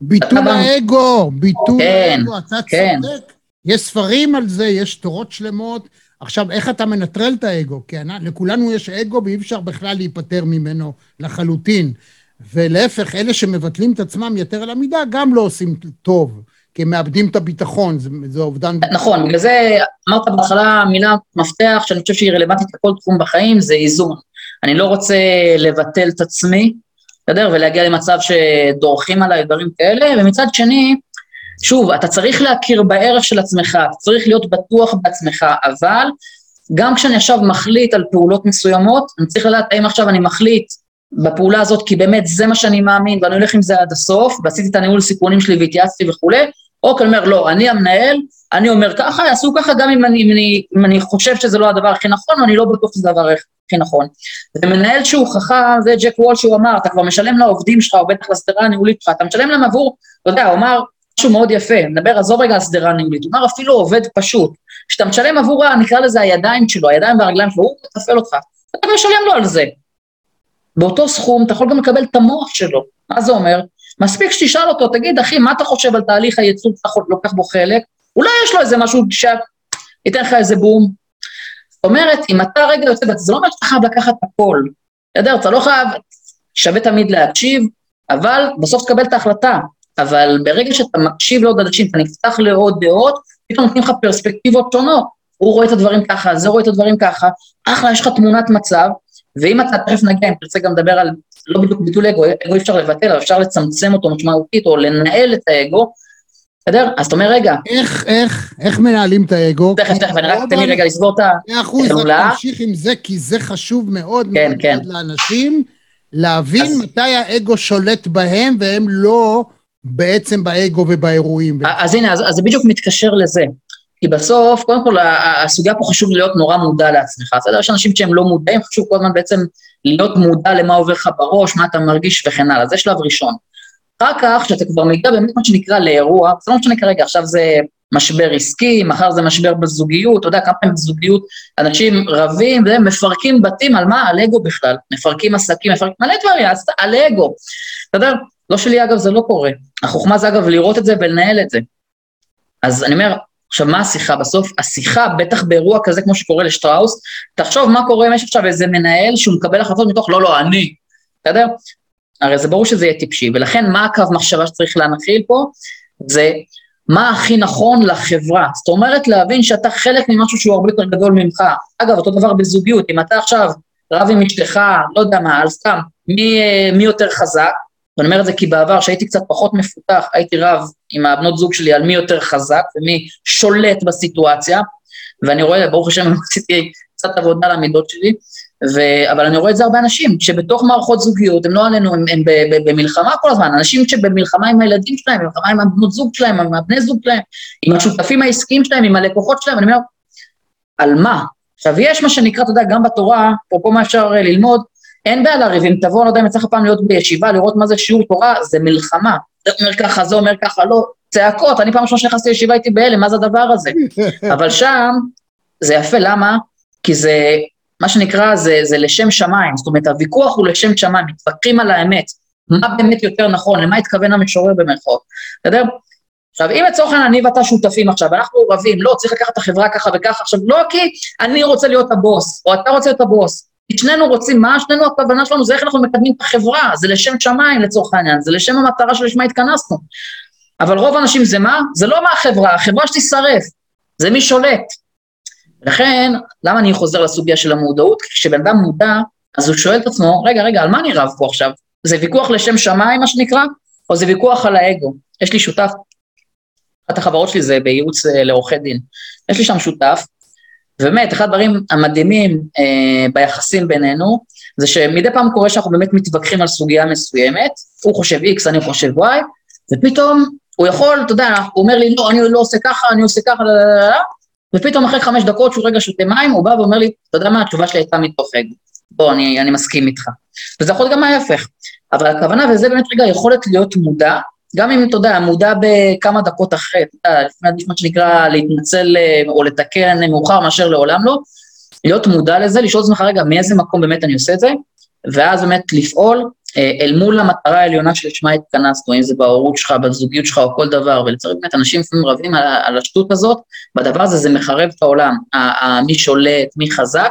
ביטול האגו, ביטול כן, האגו, אתה כן. צודק. יש ספרים על זה, יש תורות שלמות. עכשיו, איך אתה מנטרל את האגו? כי לכולנו יש אגו ואי אפשר בכלל להיפטר ממנו לחלוטין. ולהפך, אלה שמבטלים את עצמם יתר על המידה, גם לא עושים טוב, כי הם מאבדים את הביטחון, זה, זה אובדן... נכון, בגלל זה אמרת בהתחלה מילה מפתח, שאני חושב שהיא רלוונטית לכל תחום בחיים, זה איזון. אני לא רוצה לבטל את עצמי, בסדר? ולהגיע למצב שדורכים עליי דברים כאלה, ומצד שני, שוב, אתה צריך להכיר בערך של עצמך, אתה צריך להיות בטוח בעצמך, אבל גם כשאני עכשיו מחליט על פעולות מסוימות, אני צריך לדעת האם עכשיו אני מחליט בפעולה הזאת כי באמת זה מה שאני מאמין ואני הולך עם זה עד הסוף, ועשיתי את הניהול סיכונים שלי והתייעצתי וכולי, או כי אני אומר, לא, אני המנהל, אני אומר ככה, יעשו ככה גם אם אני, אם אני, אם אני חושב שזה לא הדבר הכי נכון, או אני לא בטוח שזה הדבר הכי נכון. ומנהל שהוא חכם, זה ג'ק וול שהוא אמר, אתה כבר משלם לעובדים שלך, או בטח לסדרה הניהולית שלך, אתה משלם להם עבור, אתה יודע, הוא אמר משהו מאוד יפה, נדבר, עזוב רגע על סדרה הניהולית, הוא אמר אפילו עובד פשוט, שאתה משלם עבור, נקרא לזה הידיים שלו, הידיים והרגליים שלו, הוא מתפעל אותך, אתה משלם לו על זה. באותו סכום אתה יכול גם לקבל את המוח שלו, מה זה אומר? מספיק שתשאל אותו, תגיד, אחי, מה אתה חושב על תהליך הייצור שאתה לוקח בו חלק? אולי יש לו איזה משהו שייתן לך איזה בום. זאת אומרת, אם אתה רגע יוצא, זה לא אומר שאתה חייב לקחת הכל, בסדר? אתה לא חייב, שווה תמיד להקשיב, אבל בסוף תקבל את ההחלטה. אבל ברגע שאתה מקשיב לעוד אנשים, אתה נפתח לעוד דעות, פתאום נותנים לך פרספקטיבות שונות. הוא רואה את הדברים ככה, זה רואה את הדברים ככה, אחלה, יש לך תמונת מצב, ואם אתה תכף נגיע, אם תרצה גם לדבר על לא בדיוק ביטול אגו, אגו אי אפשר לבטל, אבל אפשר לצמצם אותו משמעותית, או לנהל את האגו, בסדר? אז אתה אומר, רגע. איך, איך, איך מנהלים את האגו? תכף, תכף, אני רק תן לי רגע לסגור את התעולה. מאה אחוז, רק תמשיך עם זה, כי זה חשוב מאוד כן, מאוד כן. לאנשים, להבין אז... מתי האגו שולט בהם, והם לא בעצם באגו ובאירועים. אז הנה, אז, זה בדיוק מתקשר לזה. כי בסוף, קודם כל, הסוגיה פה חשוב להיות נורא מודע לעצמך. בסדר, יש אנשים שהם לא מודעים, חשוב כל הזמן בעצם להיות מודע למה עובר לך בראש, מה אתה מרגיש וכן הלאה, זה שלב ראשון. אחר כך, כשאתה כבר מגיע באמת מה שנקרא לאירוע, זה לא משנה כרגע, עכשיו זה משבר עסקי, מחר זה משבר בזוגיות, אתה יודע כמה פעמים בזוגיות אנשים רבים ומפרקים בתים על מה? על אגו בכלל, מפרקים עסקים, מפרקים מלא דברים, על אגו, בסדר? לא שלי אגב זה לא קורה, החוכמה זה אגב לראות את זה ולנהל את זה. אז אני אומר, עכשיו, מה השיחה בסוף? השיחה, בטח באירוע כזה כמו שקורה לשטראוס, תחשוב מה קורה אם יש עכשיו איזה מנהל שהוא מקבל החלטות מתוך לא, לא, אני, בסדר? הרי זה ברור שזה יהיה טיפשי, ולכן מה הקו מחשבה שצריך להנחיל פה? זה מה הכי נכון לחברה. זאת אומרת, להבין שאתה חלק ממשהו שהוא הרבה יותר גדול ממך. אגב, אותו דבר בזוגיות, אם אתה עכשיו רב עם אשתך, לא יודע מה, על סתם, מי, מי יותר חזק, ואני אומר את זה כי בעבר, כשהייתי קצת פחות מפותח, הייתי רב עם הבנות זוג שלי על מי יותר חזק ומי שולט בסיטואציה, ואני רואה, ברוך השם, עשיתי קצת עבודה על המידות שלי, ו... אבל אני רואה את זה הרבה אנשים, שבתוך מערכות זוגיות, הם לא עלינו, הם, הם במלחמה כל הזמן, אנשים שבמלחמה עם הילדים שלהם, במלחמה עם הבנות זוג שלהם, עם הבני זוג שלהם, עם השותפים העסקיים שלהם, עם הלקוחות שלהם, אני אומר, על מה? עכשיו, יש מה שנקרא, אתה יודע, גם בתורה, אפרופו מה אפשר ללמוד, אין בעיה לריב, אם תבוא, לא יודע אם יצא לך פעם להיות בישיבה, לראות מה זה שיעור תורה, זה מלחמה. זה אומר ככה, זה אומר ככה, לא, צעקות, אני פעם ראשונה שנכנסתי לישיבה הייתי בהלם, מה זה הדבר הזה? אבל שם, זה יפה, למה? כי זה, מה שנקרא, זה, זה לשם שמיים, זאת אומרת, הוויכוח הוא לשם שמיים, מתווכחים על האמת, מה באמת יותר נכון, למה התכוון המשורר במרכאות, בסדר? עכשיו, אם לצורך העניין אני ואתה שותפים עכשיו, אנחנו רבים, לא, צריך לקחת את החברה ככה וככה, עכשיו, לא כי אני רוצה להיות הבוס, או אתה רוצה להיות הבוס, שנינו רוצים, מה שנינו הכוונה שלנו זה איך אנחנו מקדמים את החברה, זה לשם שמיים לצורך העניין, זה לשם המטרה שלשמה התכנסנו. אבל רוב האנשים זה מה? זה לא מה החברה, החברה שתישרף, זה מי שולט. לכן, למה אני חוזר לסוגיה של המודעות? כשבן אדם מודע, אז הוא שואל את עצמו, רגע, רגע, על מה אני רב פה עכשיו? זה ויכוח לשם שמיים, מה שנקרא, או זה ויכוח על האגו? יש לי שותף, אחת החברות שלי זה בייעוץ לעורכי דין. יש לי שם שותף, ובאמת, אחד הדברים המדהימים אה, ביחסים בינינו, זה שמדי פעם קורה שאנחנו באמת מתווכחים על סוגיה מסוימת, הוא חושב X, אני חושב Y, ופתאום הוא יכול, אתה יודע, הוא אומר לי, לא, אני לא עושה ככה, אני עושה ככה, לא, לא, לא, ופתאום אחרי חמש דקות שהוא רגע שותה מים, הוא בא ואומר לי, אתה יודע מה, התשובה שלי הייתה אגו. בוא, אני, אני מסכים איתך. וזה יכול להיות גם ההפך. אבל הכוונה, וזה באמת רגע יכולת להיות מודע, גם אם אתה יודע, מודע בכמה דקות אחרי, אתה יודע, לפני מה שנקרא להתנצל אה, או לתקן מאוחר מאשר לעולם לא, להיות מודע לזה, לשאול את עצמך, רגע, מאיזה מקום באמת אני עושה את זה, ואז באמת לפעול אה, אל מול המטרה העליונה שלשמה התכנסנו, אם זה בהורות שלך, בזוגיות שלך או כל דבר, ולצערי באמת אנשים לפעמים רבים על, על השטות הזאת, בדבר הזה זה מחרב את העולם, מי שולט, מי חזק.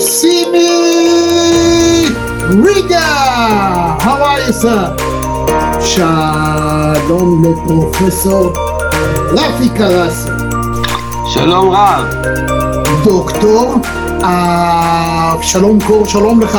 סימי ריגה, how are you sir? שלום לפרופסור רפי קרסי. שלום רב. דוקטור אבשלום קור, שלום לך.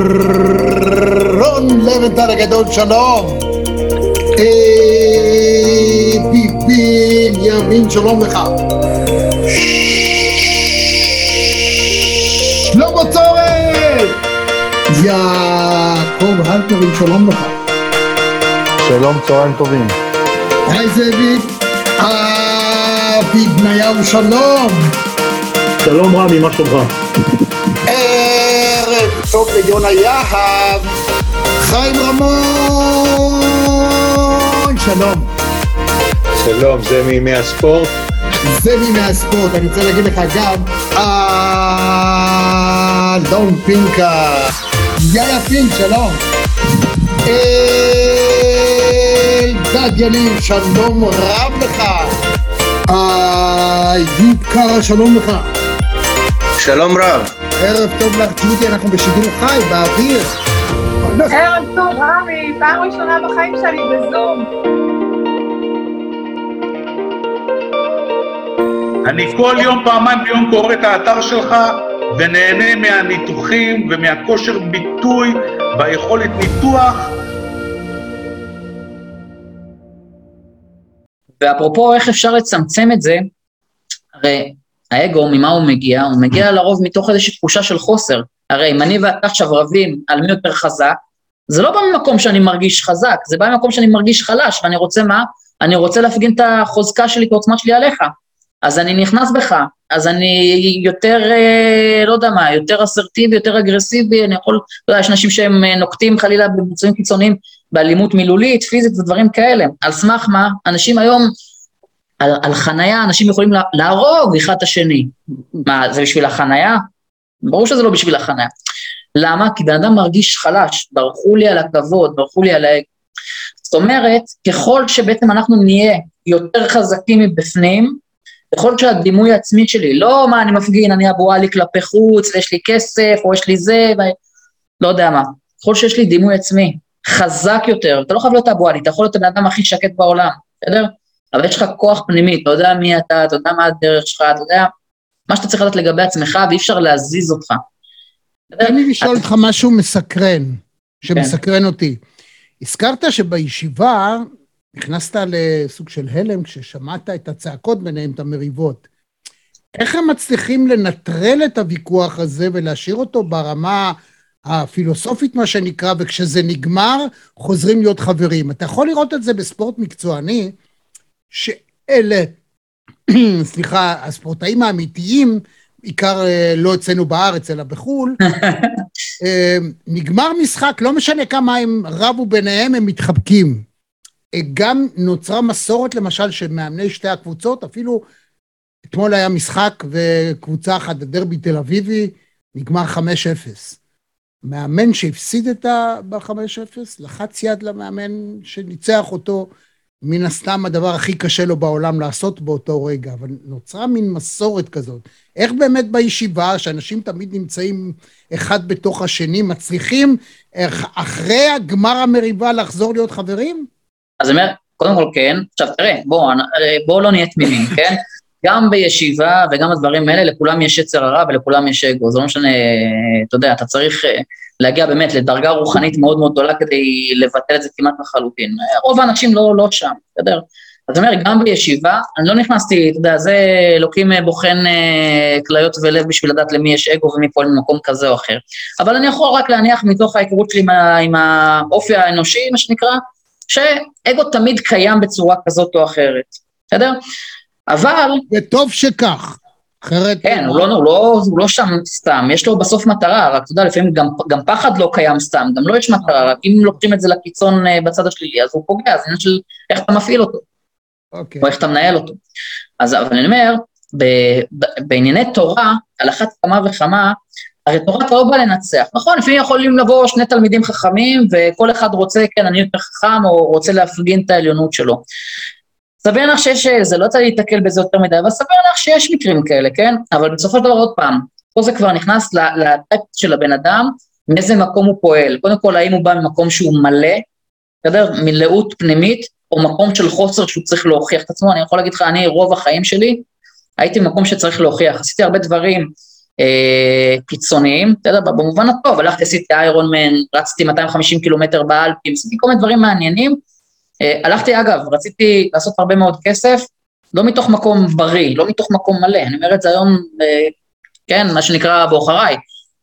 רון לבנטל הגדול, שלום. ביבין ימין, שלום לך. שלמה צורן! יעקב הלפרין, שלום לך. שלום, צהריים טובים. היי זאביק. אבי בניהו, שלום. שלום רמי, מה שלומך? ערב טוב ליונה יהב, חיים רמון, שלום. שלום, זה מימי הספורט. זה מימי הספורט, אני רוצה להגיד לך גם, אלון פינקה, יאיה פינק, שלום. אלדד יניב, שלום רב לך. איוב קרא, שלום לך. שלום רב. ערב טוב לך, ג'ודי, אנחנו בשידור חי, באוויר. ערב טוב, רמי, פעם ראשונה בחיים שלי בזום. אני כל יום, פעמיים ביום קורא את האתר שלך ונהנה מהניתוחים ומהכושר ביטוי והיכולת ניתוח. ואפרופו איך אפשר לצמצם את זה, הרי האגו, ממה הוא מגיע? הוא מגיע לרוב מתוך איזושהי תחושה של חוסר. הרי אם אני ואתה עכשיו רבים על מי יותר חזק, זה לא בא ממקום שאני מרגיש חזק, זה בא ממקום שאני מרגיש חלש, ואני רוצה מה? אני רוצה להפגין את החוזקה שלי, את העוצמה שלי עליך. אז אני נכנס בך, אז אני יותר, אה, לא יודע מה, יותר אסרטיבי, יותר אגרסיבי, אני יכול, אתה יודע, יש אנשים שהם אה, נוקטים חלילה בביצועים קיצוניים באלימות מילולית, פיזית ודברים כאלה. על סמך מה? אנשים היום, על, על חנייה, אנשים יכולים לה, להרוג אחד את השני. מה, זה בשביל החנייה? ברור שזה לא בשביל החנייה. למה? כי בן אדם מרגיש חלש, ברחו לי על הכבוד, ברחו לי על האגו. זאת אומרת, ככל שבעצם אנחנו נהיה יותר חזקים מבפנים, ככל שהדימוי העצמי שלי, לא מה אני מפגין, אני אבו עלי כלפי חוץ, ויש לי כסף, או יש לי זה, ו... לא יודע מה. ככל שיש לי דימוי עצמי חזק יותר, אתה לא חייב להיות אבו עלי, אתה יכול להיות הבן אדם הכי שקט בעולם, בסדר? אבל יש לך כוח פנימי, אתה יודע מי אתה, אתה יודע מה הדרך שלך, אתה יודע מה שאתה צריך לדעת לגבי עצמך, ואי אפשר להזיז אותך. תן לי לשאול אותך משהו מסקרן, שמסקרן אותי. הזכרת שבישיבה נכנסת לסוג של הלם כששמעת את הצעקות ביניהם, את המריבות. איך הם מצליחים לנטרל את הוויכוח הזה ולהשאיר אותו ברמה הפילוסופית, מה שנקרא, וכשזה נגמר, חוזרים להיות חברים. אתה יכול לראות את זה בספורט מקצועני, שאלה, סליחה, הספורטאים האמיתיים, בעיקר אה, לא אצלנו בארץ, אלא בחו"ל, אה, נגמר משחק, לא משנה כמה הם רבו ביניהם, הם מתחבקים. אה, גם נוצרה מסורת, למשל, של מאמני שתי הקבוצות, אפילו אתמול היה משחק וקבוצה אחת, הדרבי תל אביבי, נגמר 5-0. מאמן שהפסיד את ה... ב-5-0, לחץ יד למאמן שניצח אותו, מן הסתם הדבר הכי קשה לו בעולם לעשות באותו רגע, אבל נוצרה מין מסורת כזאת. איך באמת בישיבה, שאנשים תמיד נמצאים אחד בתוך השני, מצליחים אחרי הגמר המריבה לחזור להיות חברים? אז אני אומר, קודם כל כן, עכשיו תראה, בואו בוא לא נהיה תמימים, כן? גם בישיבה וגם בדברים האלה, לכולם יש יצר הרע ולכולם יש אגו, זה לא משנה, אתה יודע, אתה צריך אה, להגיע באמת לדרגה רוחנית מאוד מאוד גדולה כדי לבטל את זה כמעט לחלוטין. רוב האנשים לא, לא שם, בסדר? אז אני אומר, גם בישיבה, אני לא נכנסתי, אתה יודע, זה אלוקים אה, בוחן אה, כליות ולב בשביל לדעת למי יש אגו ומי פועל במקום כזה או אחר. אבל אני יכול רק להניח מתוך ההיכרות שלי עם, עם האופי האנושי, מה שנקרא, שאגו תמיד קיים בצורה כזאת או אחרת, בסדר? אבל... וטוב שכך. אחרת... כן, הוא לא, הוא, לא, הוא לא שם סתם, יש לו בסוף מטרה, רק אתה יודע, לפעמים גם, גם פחד לא קיים סתם, גם לא יש מטרה, רק אם לוקחים את זה לקיצון אה, בצד השלילי, אז הוא פוגע, זה עניין של איך אתה מפעיל אותו, okay. אוקיי. או איך אתה מנהל אותו. אז אבל אני אומר, ב, ב, בענייני תורה, על אחת כמה וכמה, הרי תורה אתה לא בא לנצח, נכון? לפעמים יכולים לבוא שני תלמידים חכמים, וכל אחד רוצה, כן, אני יותר חכם, או רוצה להפגין את העליונות שלו. סביר לך שיש, זה לא צריך להתקל בזה יותר מדי, אבל סביר לך שיש מקרים כאלה, כן? אבל בסופו של דבר, עוד פעם, פה זה כבר נכנס לטייפ של הבן אדם, מאיזה מקום הוא פועל. קודם כל, האם הוא בא ממקום שהוא מלא, בסדר? מלאות פנימית, או מקום של חוסר שהוא צריך להוכיח את עצמו. אני יכול להגיד לך, אני, רוב החיים שלי, הייתי במקום שצריך להוכיח. עשיתי הרבה דברים אה, קיצוניים, בסדר? במובן הטוב, הלכתי, עשיתי איירון מן, רצתי 250 קילומטר באלפים, עשיתי כל מיני דברים מעניינים, אה, הלכתי, אגב, רציתי לעשות הרבה מאוד כסף, לא מתוך מקום בריא, לא מתוך מקום מלא, אני אומר את זה היום, אה, כן, מה שנקרא בוחריי.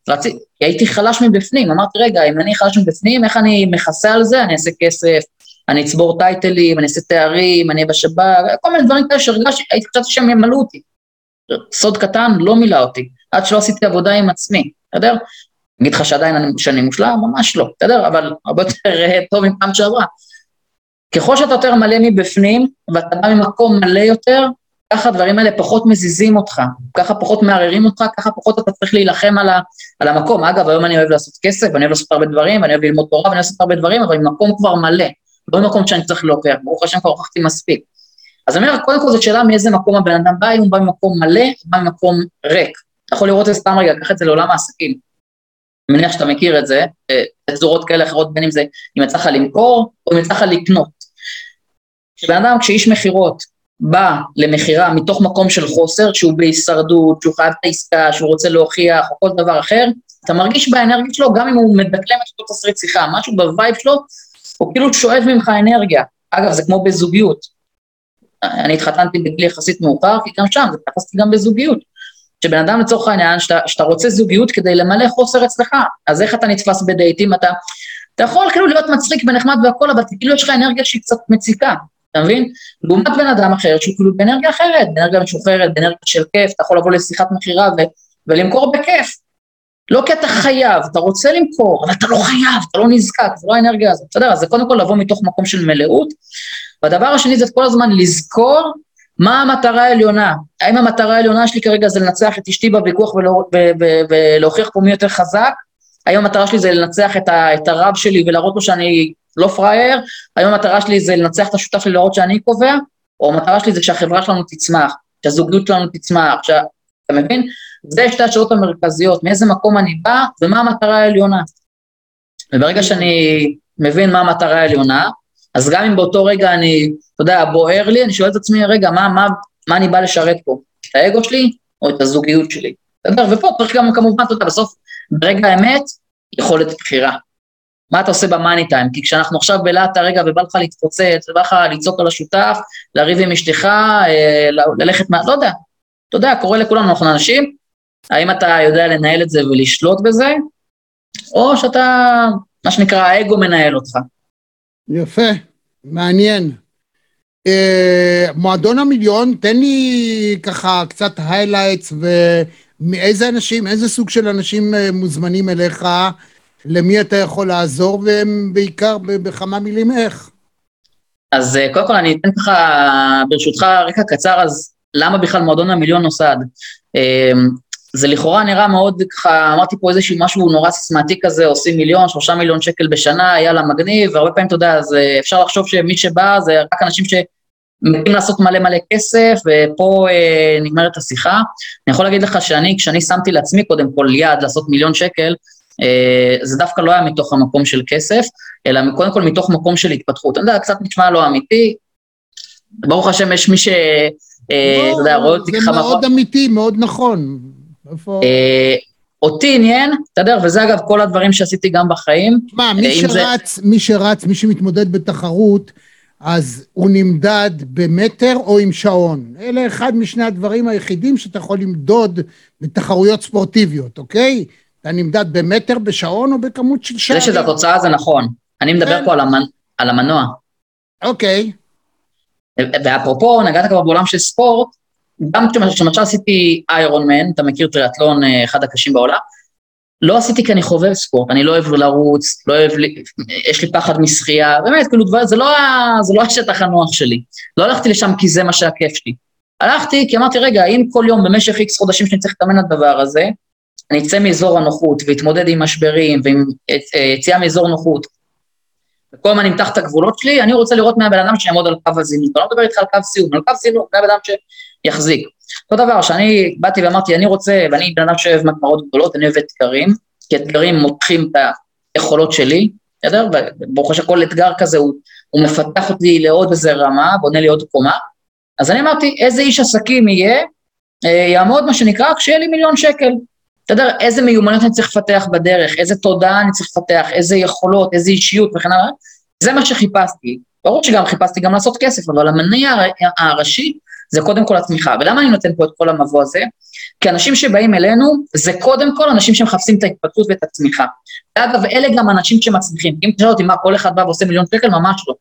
רציתי, הייתי חלש מבפנים, אמרתי, רגע, אם אני חלש מבפנים, איך אני מכסה על זה? אני אעשה כסף, אני אצבור טייטלים, אני אעשה תארים, אני אהיה בשב"כ, כל מיני דברים כאלה שהרגשתי, הייתי חשבתי שהם ימלאו אותי. סוד קטן לא מילא אותי, עד שלא עשיתי עבודה עם עצמי, בסדר? אני אגיד לך שעדיין אני מושלם, ממש לא, בסדר? אבל הרבה יותר אה, טוב מפעם שעברה. ככל שאתה יותר מלא מבפנים, ואתה בא ממקום מלא יותר, ככה הדברים האלה פחות מזיזים אותך, ככה פחות מערערים אותך, ככה פחות אתה צריך להילחם על, על המקום. אגב, היום אני אוהב לעשות כסף, ואני אוהב לעשות הרבה דברים, ואני אוהב ללמוד תורה, ואני אוהב לעשות הרבה דברים, אבל ממקום כבר מלא, לא ממקום שאני צריך להוכיח, ברוך השם כבר הוכחתי מספיק. אז אני אומר, קודם כל זאת שאלה מאיזה מקום הבן אדם בא, אם הוא בא ממקום מלא, או בא ממקום ריק. אתה יכול לראות את זה סתם רגע, קח את זה לעולם העסקים. אני מניח שאתה מכיר את זה, בצורות כאלה אחרות, בין אם זה אם יצא לך למכור, או אם יצא לך לקנות. כשבן אדם, כשאיש מכירות בא למכירה מתוך מקום של חוסר, שהוא בהישרדות, שהוא חייב את העסקה, שהוא רוצה להוכיח, או כל דבר אחר, אתה מרגיש באנרגיה שלו, גם אם הוא מדקלם את אותו תסריט שיחה, משהו ב vibe שלו, הוא כאילו שואב ממך אנרגיה. אגב, זה כמו בזוגיות. אני התחתנתי בגיל יחסית מאוחר, כי גם שם, זה תפסתי גם בזוגיות. שבן אדם לצורך העניין, שאתה, שאתה רוצה זוגיות כדי למלא חוסר אצלך, אז איך אתה נתפס בדייטים? אתה, אתה יכול כאילו להיות מצחיק ונחמד והכל, אבל כאילו יש לך אנרגיה שהיא קצת מציקה. אתה מבין? לעומת בן אדם אחר שהוא כאילו באנרגיה אחרת, באנרגיה משוחררת, באנרגיה של כיף, אתה יכול לבוא לשיחת מכירה ולמכור בכיף. לא כי אתה חייב, אתה רוצה למכור, אבל אתה לא חייב, אתה לא נזקק, זה לא האנרגיה הזאת, בסדר? אז זה קודם כל לבוא מתוך מקום של מלאות. והדבר השני זה כל הזמן לזכור מה המטרה העליונה. האם המטרה העליונה שלי כרגע זה לנצח את אשתי בוויכוח ולהוכיח פה מי יותר חזק? האם המטרה שלי זה לנצח את, ה, את הרב שלי ולהראות לו שאני לא פראייר, היום המטרה שלי זה לנצח את השותף שלי לראות שאני קובע, או המטרה שלי זה שהחברה שלנו תצמח, שהזוגיות שלנו תצמח, שה... אתה מבין? זה שתי השאלות המרכזיות, מאיזה מקום אני בא ומה המטרה העליונה. וברגע שאני מבין מה המטרה העליונה, אז גם אם באותו רגע אני, אתה יודע, בוער לי, אני שואל את עצמי, רגע, מה, מה, מה אני בא לשרת פה? את האגו שלי או את הזוגיות שלי? בסדר? ופה צריך גם כמובן, אתה יודע, בסוף, ברגע האמת, יכולת בחירה. מה אתה עושה במאני טיים? כי כשאנחנו עכשיו בלהט הרגע ובא לך להתפוצץ, ובא לך לצעוק על השותף, לריב עם אשתך, אה, ללכת מה... לא יודע. אתה יודע, קורה לכולנו, אנחנו אנשים, האם אתה יודע לנהל את זה ולשלוט בזה, או שאתה, מה שנקרא, האגו מנהל אותך. יפה, מעניין. אה, מועדון המיליון, תן לי ככה קצת highlights ומאיזה אנשים, איזה סוג של אנשים אה, מוזמנים אליך, למי אתה יכול לעזור, ובעיקר בכמה מילים איך. אז אה, קודם כל אני אתן ככה, ברשותך, רקע קצר, אז למה בכלל מועדון המיליון נוסד? זה לכאורה נראה מאוד ככה, אמרתי פה איזשהו משהו נורא סיסמתי כזה, עושים מיליון, שלושה מיליון שקל בשנה, יאללה מגניב, והרבה פעמים, אתה יודע, אז אפשר לחשוב שמי שבא זה רק אנשים שמתים לעשות מלא מלא כסף, ופה אה, נגמרת השיחה. אני יכול להגיד לך שאני, כשאני שמתי לעצמי קודם כל יעד לעשות מיליון שקל, אה, זה דווקא לא היה מתוך המקום של כסף, אלא קודם כל מתוך מקום של התפתחות. אני יודע, קצת נשמע לא אמיתי, ברוך השם יש מי ש... אה, אתה יודע, רואה אותי ככה... זה מאוד אמיתי, מאוד נכון. אה, אותי עניין, אתה יודע, וזה אגב כל הדברים שעשיתי גם בחיים. מה, מי שרץ. מי שרץ, מי שמתמודד בתחרות, אז הוא נמדד במטר או עם שעון. אלה אחד משני הדברים היחידים שאתה יכול למדוד בתחרויות ספורטיביות, אוקיי? אתה נמדד במטר, בשעון או בכמות של שערים. זה שזה התוצאה זה נכון. אני מדבר כן. פה על, המנ... על המנוע. אוקיי. ואפרופו, נגעת כבר בעולם של ספורט, גם כשלמשל עשיתי איירון מן, אתה מכיר טריאטלון אה, אחד הקשים בעולם, לא עשיתי כי אני חובב ספורט, אני לא אוהב לרוץ, לא אוהב, יש לי פחד משחייה, באמת, כאילו דבר, זה לא, זה לא השטח הנוח שלי. לא הלכתי לשם כי זה מה שהכיף שלי. הלכתי כי אמרתי, רגע, אם כל יום במשך איקס חודשים שאני צריך להתאמן לדבר הזה, אני אצא מאזור הנוחות ואתמודד עם משברים ועם אה, יציאה מאזור הנוחות, וכל הזמן נמתח את הגבולות שלי, אני רוצה לראות מהבן אדם שיעמוד על קו הזינוק. אני לא מדבר איתך על קו סיום, על קו זינוק, מהבן אדם יחזיק. אותו דבר, שאני באתי ואמרתי, אני רוצה, ואני בן אדם שאוהב מטרות גדולות, אני אוהב אתגרים, כי אתגרים מותחים את היכולות שלי, בסדר? וברוך השם כל אתגר כזה הוא, הוא מפתח אותי לעוד איזה רמה, בונה לי עוד קומה. אז אני אמרתי, איזה איש עסקים יהיה, אה, יעמוד מה שנקרא, כשיהיה לי מיליון שקל. אתה יודע, איזה מיומנות אני צריך לפתח בדרך, איזה תודעה אני צריך לפתח, איזה יכולות, איזה אישיות וכן הלאה, זה מה שחיפשתי. ברור שגם חיפשתי גם לעשות כסף, אבל המניע הראשי זה קודם כל התמיכה. ולמה אני נותן פה את כל המבוא הזה? כי אנשים שבאים אלינו, זה קודם כל אנשים שמחפשים את ההתפתחות ואת הצמיחה. ואגב, אלה גם אנשים שמצמיחים. אם תשאל אותי מה כל אחד בא ועושה מיליון שקל, ממש לא.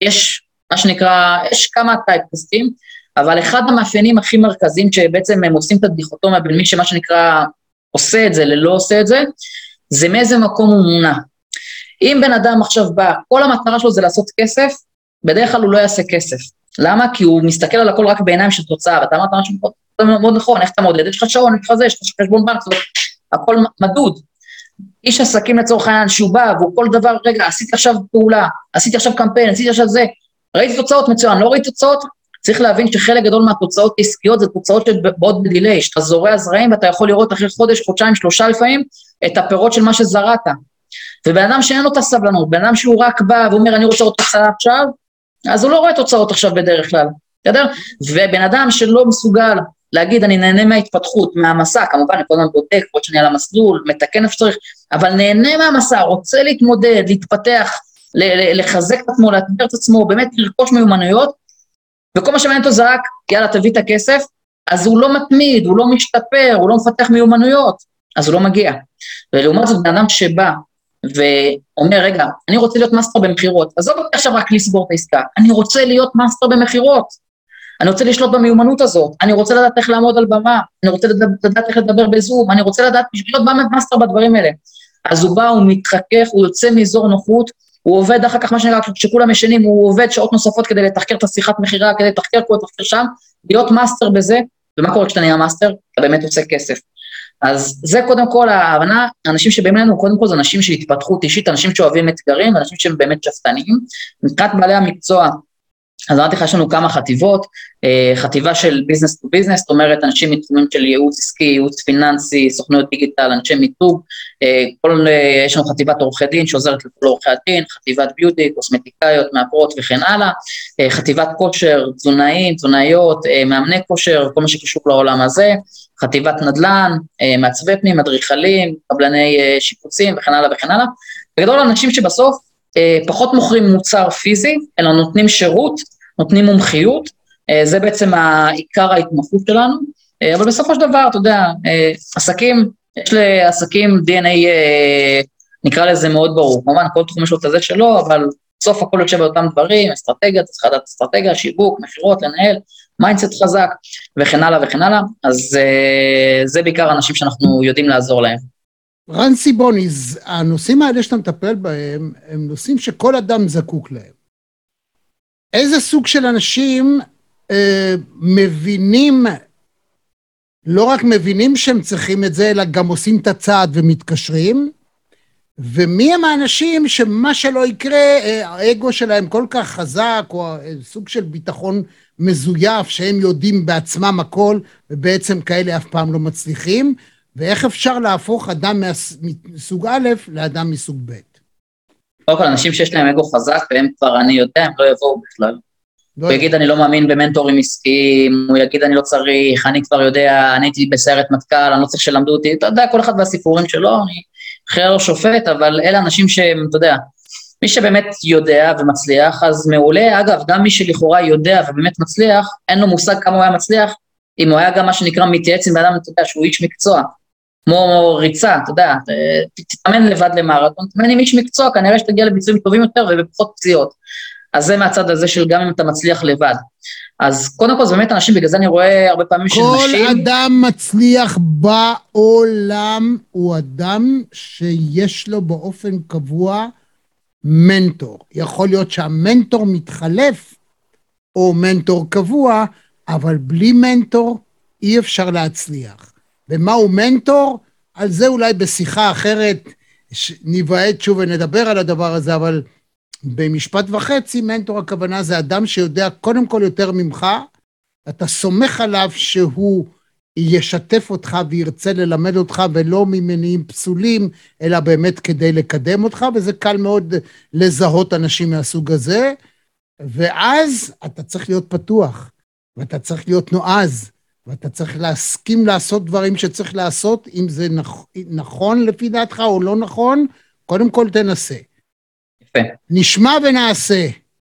יש, מה שנקרא, יש כמה טייפקסטים, אבל אחד המאפיינים הכי מרכזיים שבעצם הם עושים את הדיכוטומיה בין מי שמה שנקרא עושה את זה ללא עושה את זה, זה מאיזה מקום הוא מונע. אם בן אדם עכשיו בא, כל המטרה שלו זה לעשות כסף, בדרך כלל הוא לא יעשה כסף. למה? כי הוא מסתכל על הכל רק בעיניים של תוצאה, ואתה אמרת משהו מאוד, מאוד נכון, איך אתה מודד? יש לך שעון, יש לך זה, יש לך חשבון בנק, זאת הכל מדוד. איש עסקים לצורך העניין, שהוא בא, והוא כל דבר, רגע, עשיתי עכשיו פעולה, עשיתי עכשיו קמפיין, עשיתי עכשיו זה, ראיתי תוצאות מצוין, לא ראיתי תוצאות, צריך להבין שחלק גדול מהתוצאות העסקיות זה תוצאות שבאות בדיליי, שאתה זורע זרעים ואתה יכול לראות אחרי חודש, חודשיים, שלושה לפעמים, את הפירות של מה שזרעת. ובן אדם שאין לו את הסבלנות, בן אדם שהוא רק בא ואומר אני רוצה עוד תוצאה עכשיו, אז הוא לא רואה תוצאות עכשיו בדרך כלל, בסדר? ובן אדם שלא מסוגל להגיד אני נהנה מההתפתחות, מהמסע, כמובן אני כל הזמן בודק, עוד שאני על המסלול, מתקן איפה שצריך, אבל נהנה מהמסע, רוצה להתמודד, להתפתח, לחזק את עצמו, להתמודד את עצמו, באמת לרכוש מיומנויות, וכל מה שמעניין אותו זה רק, יאללה, תביא את הכסף, אז הוא לא מתמיד, הוא לא משתפר, הוא לא מפתח מיומנויות, אז הוא לא מגיע. ולעומת זאת, בן אדם שבא ואומר, רגע, אני רוצה להיות מאסטר במכירות, עזוב אותי עכשיו רק לסגור את העסקה, אני רוצה להיות מאסטר במכירות. אני רוצה לשלוט במיומנות הזאת, אני רוצה לדעת איך לעמוד על במה, אני רוצה לדעת, איך לדבר בזום, אני רוצה לדעת בשביל להיות מאסטר בדברים האלה. אז הוא בא, הוא מתחכך, הוא יוצא מאזור נוחות, הוא עובד אחר כך, מה שנקרא, כשכולם ישנים, הוא עובד שעות נוספות כדי לתחקר את השיחת מכירה, כדי לתחקר פה, לתחקר שם, להיות מאסטר בזה, ומה קורה כשאתה נהיה מאסטר? אתה באמת עושה כסף. אז זה קודם כל ההבנה, אנשים שבאים אלינו, קודם כל זה אנשים של התפתחות אישית, אנשים שאוהבים אתגרים, אנשים שהם באמת שאפתניים. מבחינת בעלי המקצוע, אז אמרתי לך, יש לנו כמה חטיבות, אה, חטיבה של business to business, זאת אומרת, אנשים מתחומים של ייעוץ עסקי, ייעוץ פיננסי, סוכנויות דיגיטל, אנשי מיתוג, אה, כל, אה, יש לנו חטיבת עורכי דין שעוזרת לכל עורכי הדין, חטיבת beauty, קוסמטיקאיות, מאפרות וכן הלאה, חטיבת כושר, תזונאים, תזונאיות, מאמני כושר, כל מה שקשור לעולם הזה, חטיבת נדל"ן, מעצבי פנים, אדריכלים, קבלני שיפוצים וכן הלאה וכן הלאה. בגדול, אנשים שבסוף פחות מוכרים מוצר פיזי, אלא נותנים שירות נותנים מומחיות, אה, זה בעצם עיקר ההתמחות שלנו, אה, אבל בסופו של דבר, אתה יודע, אה, עסקים, יש לעסקים DNA, נקרא לזה מאוד ברור, כמובן כל תחום יש לו את הזה שלו, אבל בסוף הכל יושב באותם דברים, אסטרטגיה, צריך לדעת אסטרטגיה, שיווק, מכירות, לנהל, mindset חזק, וכן הלאה וכן הלאה, אז זה בעיקר אנשים שאנחנו יודעים לעזור להם. רן סיבוניז, הנושאים האלה שאתה מטפל בהם, הם נושאים שכל אדם זקוק להם. איזה סוג של אנשים אה, מבינים, לא רק מבינים שהם צריכים את זה, אלא גם עושים את הצעד ומתקשרים, ומי הם האנשים שמה שלא יקרה, אה, האגו שלהם כל כך חזק, או סוג של ביטחון מזויף, שהם יודעים בעצמם הכל, ובעצם כאלה אף פעם לא מצליחים, ואיך אפשר להפוך אדם מסוג א' לאדם מסוג ב'. קודם כל, אנשים שיש להם אגו חזק, והם כבר, אני יודע, הם לא יבואו בכלל. לא הוא יגיד, אני לא מאמין במנטורים עסקיים, הוא יגיד, אני לא צריך, אני כבר יודע, אני הייתי בסיירת מטכ"ל, אני לא צריך שלמדו אותי, אתה יודע, כל אחד והסיפורים שלו, אני אחרי לא שופט, אבל אלה אנשים שהם, אתה יודע, מי שבאמת יודע ומצליח, אז מעולה. אגב, גם מי שלכאורה יודע ובאמת מצליח, אין לו מושג כמה הוא היה מצליח, אם הוא היה גם מה שנקרא מתייעץ עם בן אדם, אתה יודע, שהוא איש מקצוע. כמו ריצה, אתה יודע, תתאמן לבד למרתון, תתאמן עם איש מקצוע, כנראה שתגיע לביצועים טובים יותר ובפחות פציעות. אז זה מהצד הזה של גם אם אתה מצליח לבד. אז קודם כל זה באמת אנשים, בגלל זה אני רואה הרבה פעמים של נשים... כל אדם מצליח בעולם הוא אדם שיש לו באופן קבוע מנטור. יכול להיות שהמנטור מתחלף או מנטור קבוע, אבל בלי מנטור אי אפשר להצליח. ומהו מנטור? על זה אולי בשיחה אחרת ניוועד שוב ונדבר על הדבר הזה, אבל במשפט וחצי, מנטור הכוונה זה אדם שיודע קודם כל יותר ממך, אתה סומך עליו שהוא ישתף אותך וירצה ללמד אותך ולא ממניעים פסולים, אלא באמת כדי לקדם אותך, וזה קל מאוד לזהות אנשים מהסוג הזה. ואז אתה צריך להיות פתוח, ואתה צריך להיות נועז, ואתה צריך להסכים לעשות דברים שצריך לעשות, אם זה נכ... נכון לפי דעתך או לא נכון, קודם כל תנסה. יפה. נשמע ונעשה,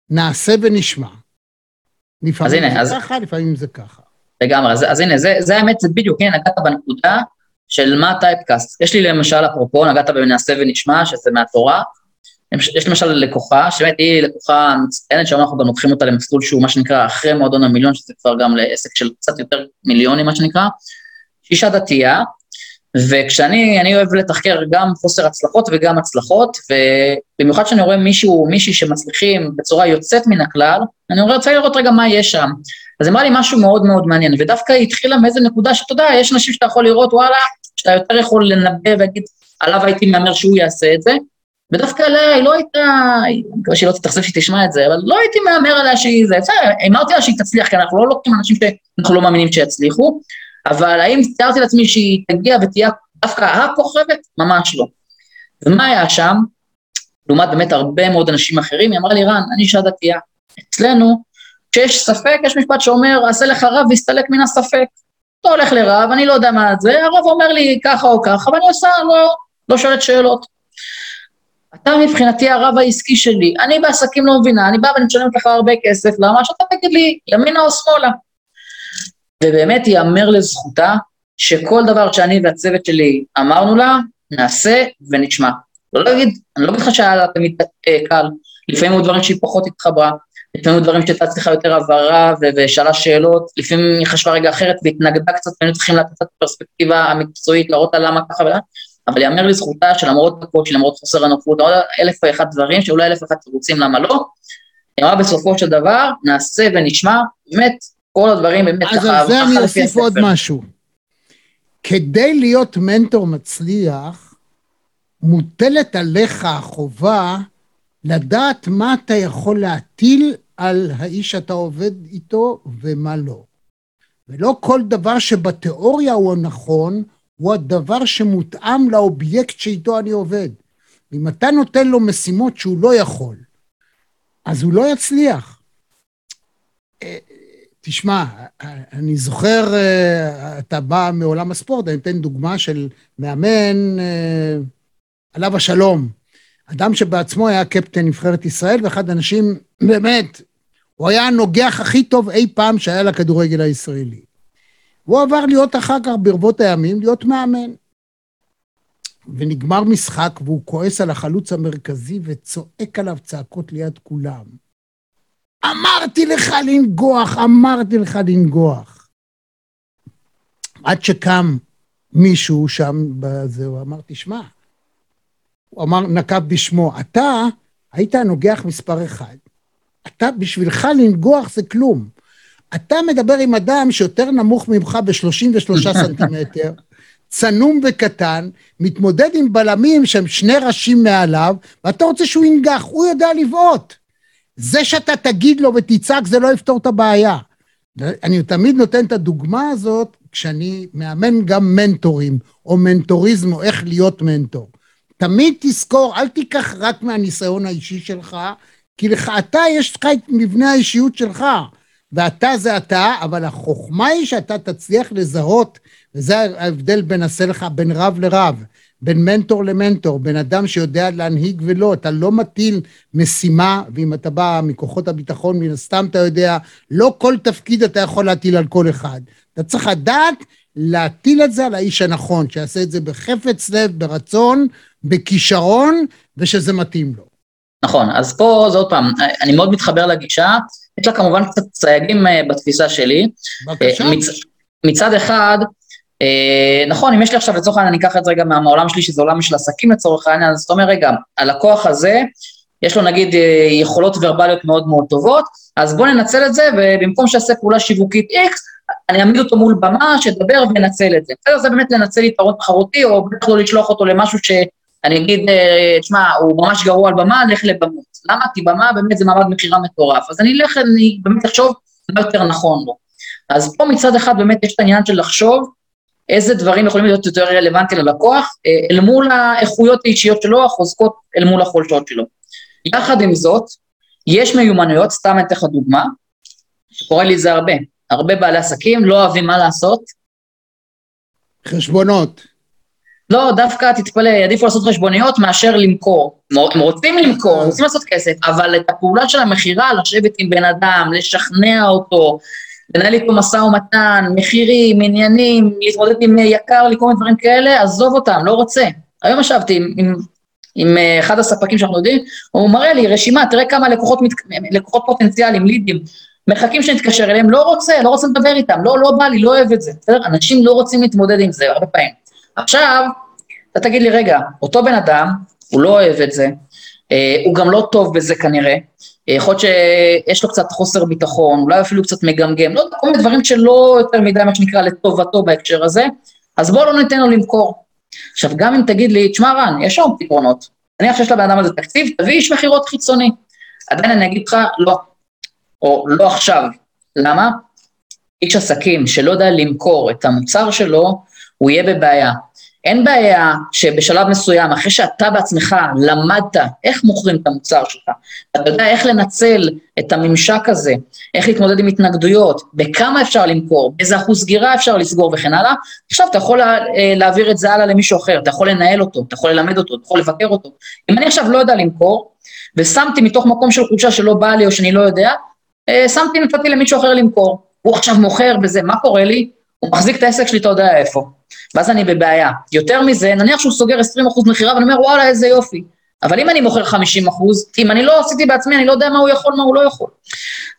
נעשה ונשמע. לפעמים הנה, זה אז... ככה, לפעמים זה ככה. לגמרי, אז, אז הנה, זה, זה האמת, זה בדיוק, הנה, נגעת בנקודה של מה טייפקאסט. יש לי למשל, אפרופו, נגעת בנעשה ונשמע, שזה מהתורה, יש למשל לקוחה, שבאמת היא לקוחה מצטיינת, שהיום אנחנו גם לוקחים אותה למסלול שהוא מה שנקרא אחרי מועדון המיליון, שזה כבר גם לעסק של קצת יותר מיליונים, מה שנקרא, אישה דתייה, וכשאני, אני אוהב לתחקר גם חוסר הצלחות וגם הצלחות, ובמיוחד כשאני רואה מישהו, מישהי שמצליחים בצורה יוצאת מן הכלל, אני רוצה לראות רגע מה יש שם. אז אמרה לי משהו מאוד מאוד מעניין, ודווקא היא התחילה מאיזה נקודה שאתה יודע, יש אנשים שאתה יכול לראות, וואלה, שאתה יותר יכול לנבא ולהגיד, עליו הייתי מהמר שהוא יעשה את זה, ודווקא עליה היא לא הייתה, אני מקווה שהיא לא תתאכזב שהיא תשמע את זה, אבל לא הייתי מהמר עליה שהיא זה, בסדר, אמרתי לה שהיא תצליח, כי אנחנו לא לוקחים אנשים שאנחנו לא מאמינים שיצליחו, אבל האם תיארתי לעצמי שהיא תגיע ותהיה דווקא הכוכבת? ממש לא. ומה היה שם? לעומת באמת הרבה מאוד אנשים אחרים, היא אמרה לי, רן, אני אישה דתייה. אצלנו, כשיש ספק, יש משפט שאומר, עשה לך רב והסתלק מן הספק. אתה הולך לרב, אני לא יודע מה זה, הרב אומר לי ככה או ככה, ואני עושה, לא, לא שואלת שאלות. אתה מבחינתי הרב העסקי שלי, אני בעסקים לא מבינה, אני באה ואני משלמת לך הרבה כסף, למה שאתה תגיד לי, ימינה או שמאלה. ובאמת ייאמר לזכותה, שכל דבר שאני והצוות שלי אמרנו לה, נעשה ונשמע. לא להגיד, אני לא אגיד לך שהיה לה תמיד אה, קל, לפעמים היו דברים שהיא פחות התחברה, לפעמים היו דברים שהייתה צריכה יותר הבהרה ושאלה שאלות, לפעמים היא חשבה רגע אחרת והתנגדה קצת, והיינו צריכים לתת את הפרספקטיבה המקצועית, להראות לה למה ככה ולמה. אבל ייאמר לזכותה שלמרות הקושי, למרות חוסר הנוחות, עוד אלף ואחד דברים, שאולי אלף ואחד תירוצים למה לא, אמרה בסופו של דבר, נעשה ונשמע, באמת, כל הדברים באמת ככה, אז על זה אני אוסיף עוד משהו. כדי להיות מנטור מצליח, מוטלת עליך החובה לדעת מה אתה יכול להטיל על האיש שאתה עובד איתו ומה לא. ולא כל דבר שבתיאוריה הוא נכון, הוא הדבר שמותאם לאובייקט שאיתו אני עובד. אם אתה נותן לו משימות שהוא לא יכול, אז הוא לא יצליח. אה, תשמע, אני זוכר, אה, אתה בא מעולם הספורט, אני אתן דוגמה של מאמן, אה, עליו השלום. אדם שבעצמו היה קפטן נבחרת ישראל, ואחד האנשים, באמת, הוא היה הנוגח הכי טוב אי פעם שהיה לכדורגל הישראלי. והוא עבר להיות אחר כך ברבות הימים, להיות מאמן. ונגמר משחק, והוא כועס על החלוץ המרכזי וצועק עליו צעקות ליד כולם. אמרתי לך לנגוח, אמרתי לך לנגוח. עד שקם מישהו שם בזה, הוא אמר, תשמע, הוא אמר, נקב בשמו, אתה היית הנוגח מספר אחד. אתה, בשבילך לנגוח זה כלום. אתה מדבר עם אדם שיותר נמוך ממך ב-33 סנטימטר, צנום וקטן, מתמודד עם בלמים שהם שני ראשים מעליו, ואתה רוצה שהוא ינגח, הוא יודע לבעוט. זה שאתה תגיד לו ותצעק זה לא יפתור את הבעיה. אני תמיד נותן את הדוגמה הזאת כשאני מאמן גם מנטורים, או מנטוריזם, או איך להיות מנטור. תמיד תזכור, אל תיקח רק מהניסיון האישי שלך, כי לך אתה, יש לך את מבנה האישיות שלך, ואתה זה אתה, אבל החוכמה היא שאתה תצליח לזהות, וזה ההבדל בין עשה לך בין רב לרב, בין מנטור למנטור, בין אדם שיודע להנהיג ולא, אתה לא מטיל משימה, ואם אתה בא מכוחות הביטחון, מן הסתם אתה יודע, לא כל תפקיד אתה יכול להטיל על כל אחד. אתה צריך לדעת להטיל את זה על האיש הנכון, שיעשה את זה בחפץ לב, ברצון, בכישרון, ושזה מתאים לו. נכון, אז פה זה עוד פעם, אני מאוד מתחבר לגישה, יש לה כמובן קצת סייגים אה, בתפיסה שלי. בבקשה. מצ, מצד אחד, אה, נכון, אם יש לי עכשיו לצורך העניין, אני אקח את זה רגע מהעולם שלי, שזה עולם של עסקים לצורך העניין, אז אתה אומר, רגע, הלקוח הזה, יש לו נגיד אה, יכולות ורבליות מאוד מאוד טובות, אז בוא ננצל את זה, ובמקום שיעשה פעולה שיווקית X, אני אעמיד אותו מול במה, שידבר וינצל את זה. בסדר, זה באמת לנצל יתרון תחרותי, או בטח לא לשלוח אותו למשהו שאני אגיד, אה, תשמע, הוא ממש גרוע על במה, לך לבמות. למה? כי במה באמת זה מעמד מכירה מטורף. אז אני אלך, אני באמת אחשוב מה יותר נכון לו. אז פה מצד אחד באמת יש את העניין של לחשוב איזה דברים יכולים להיות יותר רלוונטיים ללקוח, אה, אל מול האיכויות האישיות שלו, החוזקות אל מול החולשות שלו. יחד עם זאת, יש מיומנויות, סתם אתן לך דוגמה, שקורה לי זה הרבה. הרבה בעלי עסקים לא אוהבים מה לעשות. חשבונות. לא, דווקא תתפלא, יעדיפו לעשות חשבוניות מאשר למכור. הם רוצים למכור, הם רוצים לעשות כסף, אבל את הפעולה של המכירה, לשבת עם בן אדם, לשכנע אותו, לנהל איתו משא ומתן, מחירים, עניינים, להתמודד עם יקר לי, כל מיני דברים כאלה, עזוב אותם, לא רוצה. היום ישבתי עם, עם, עם אה, אחד הספקים שאנחנו יודעים, הוא מראה לי רשימה, תראה כמה לקוחות, מת, לקוחות פוטנציאליים, לידים, מחכים שנתקשר אליהם, לא רוצה, לא רוצה לדבר איתם, לא, לא בא לי, לא אוהב את זה, בסדר? אנשים לא רוצים להתמודד עם זה הרבה פעמים. עכשיו, אתה תגיד לי, רגע, אותו בן אדם, הוא לא אוהב את זה, אה, הוא גם לא טוב בזה כנראה, אה, יכול להיות שיש לו קצת חוסר ביטחון, אולי אפילו קצת מגמגם, לא כל מיני דברים שלא יותר מדי, מה שנקרא, לטובתו בהקשר הזה, אז בואו לא ניתן לו למכור. עכשיו, גם אם תגיד לי, תשמע רן, יש עוד פתרונות, נניח שיש לבן אדם הזה תקציב, תביא איש מכירות חיצוני. עדיין אני אגיד לך, לא, או לא עכשיו. למה? איש עסקים שלא יודע למכור את המוצר שלו, הוא יהיה בבעיה. אין בעיה שבשלב מסוים, אחרי שאתה בעצמך למדת איך מוכרים את המוצר שלך, אתה יודע איך לנצל את הממשק הזה, איך להתמודד עם התנגדויות, בכמה אפשר למכור, באיזה אחוז סגירה אפשר לסגור וכן הלאה, עכשיו אתה יכול אה, להעביר את זה הלאה למישהו אחר, אתה יכול לנהל אותו, אתה יכול ללמד אותו, אתה יכול לבקר אותו. אם אני עכשיו לא יודע למכור, ושמתי מתוך מקום של חולשה שלא בא לי או שאני לא יודע, אה, שמתי, נתתי למישהו אחר למכור. הוא עכשיו מוכר בזה, מה קורה לי? הוא מחזיק את העסק שלי, אתה יודע איפה. ואז אני בבעיה. יותר מזה, נניח שהוא סוגר 20% מכירה, ואני אומר, וואלה, איזה יופי. אבל אם אני מוכר 50 אחוז, אם אני לא עשיתי בעצמי, אני לא יודע מה הוא יכול, מה הוא לא יכול.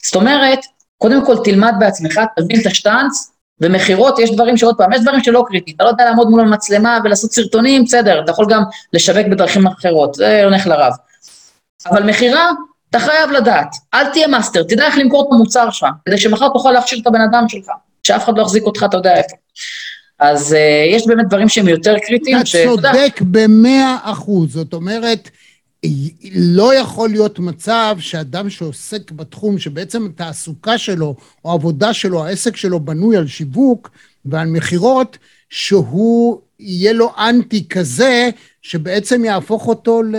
זאת אומרת, קודם כל תלמד בעצמך, תבין את השטאנץ, ומכירות, יש דברים שעוד פעם, יש דברים שלא קריטי, אתה לא יודע לעמוד מול המצלמה ולעשות סרטונים, בסדר, אתה יכול גם לשווק בדרכים אחרות, זה הולך לרב. אבל מכירה, אתה חייב לדעת, אל תהיה מאסטר, תדע איך למכור את המוצר שלך, כדי שמחר תוכל להכשיר את הבן אדם שלך, שאף אחד לא יחזיק אותך, אתה יודע איפה. אז אה, יש באמת דברים שהם יותר קריטיים. אתה. צודק במאה אחוז, זאת אומרת, לא יכול להיות מצב שאדם שעוסק בתחום, שבעצם התעסוקה שלו או העבודה שלו, העסק שלו בנוי על שיווק ועל מכירות, שהוא יהיה לו אנטי כזה, שבעצם יהפוך אותו ל...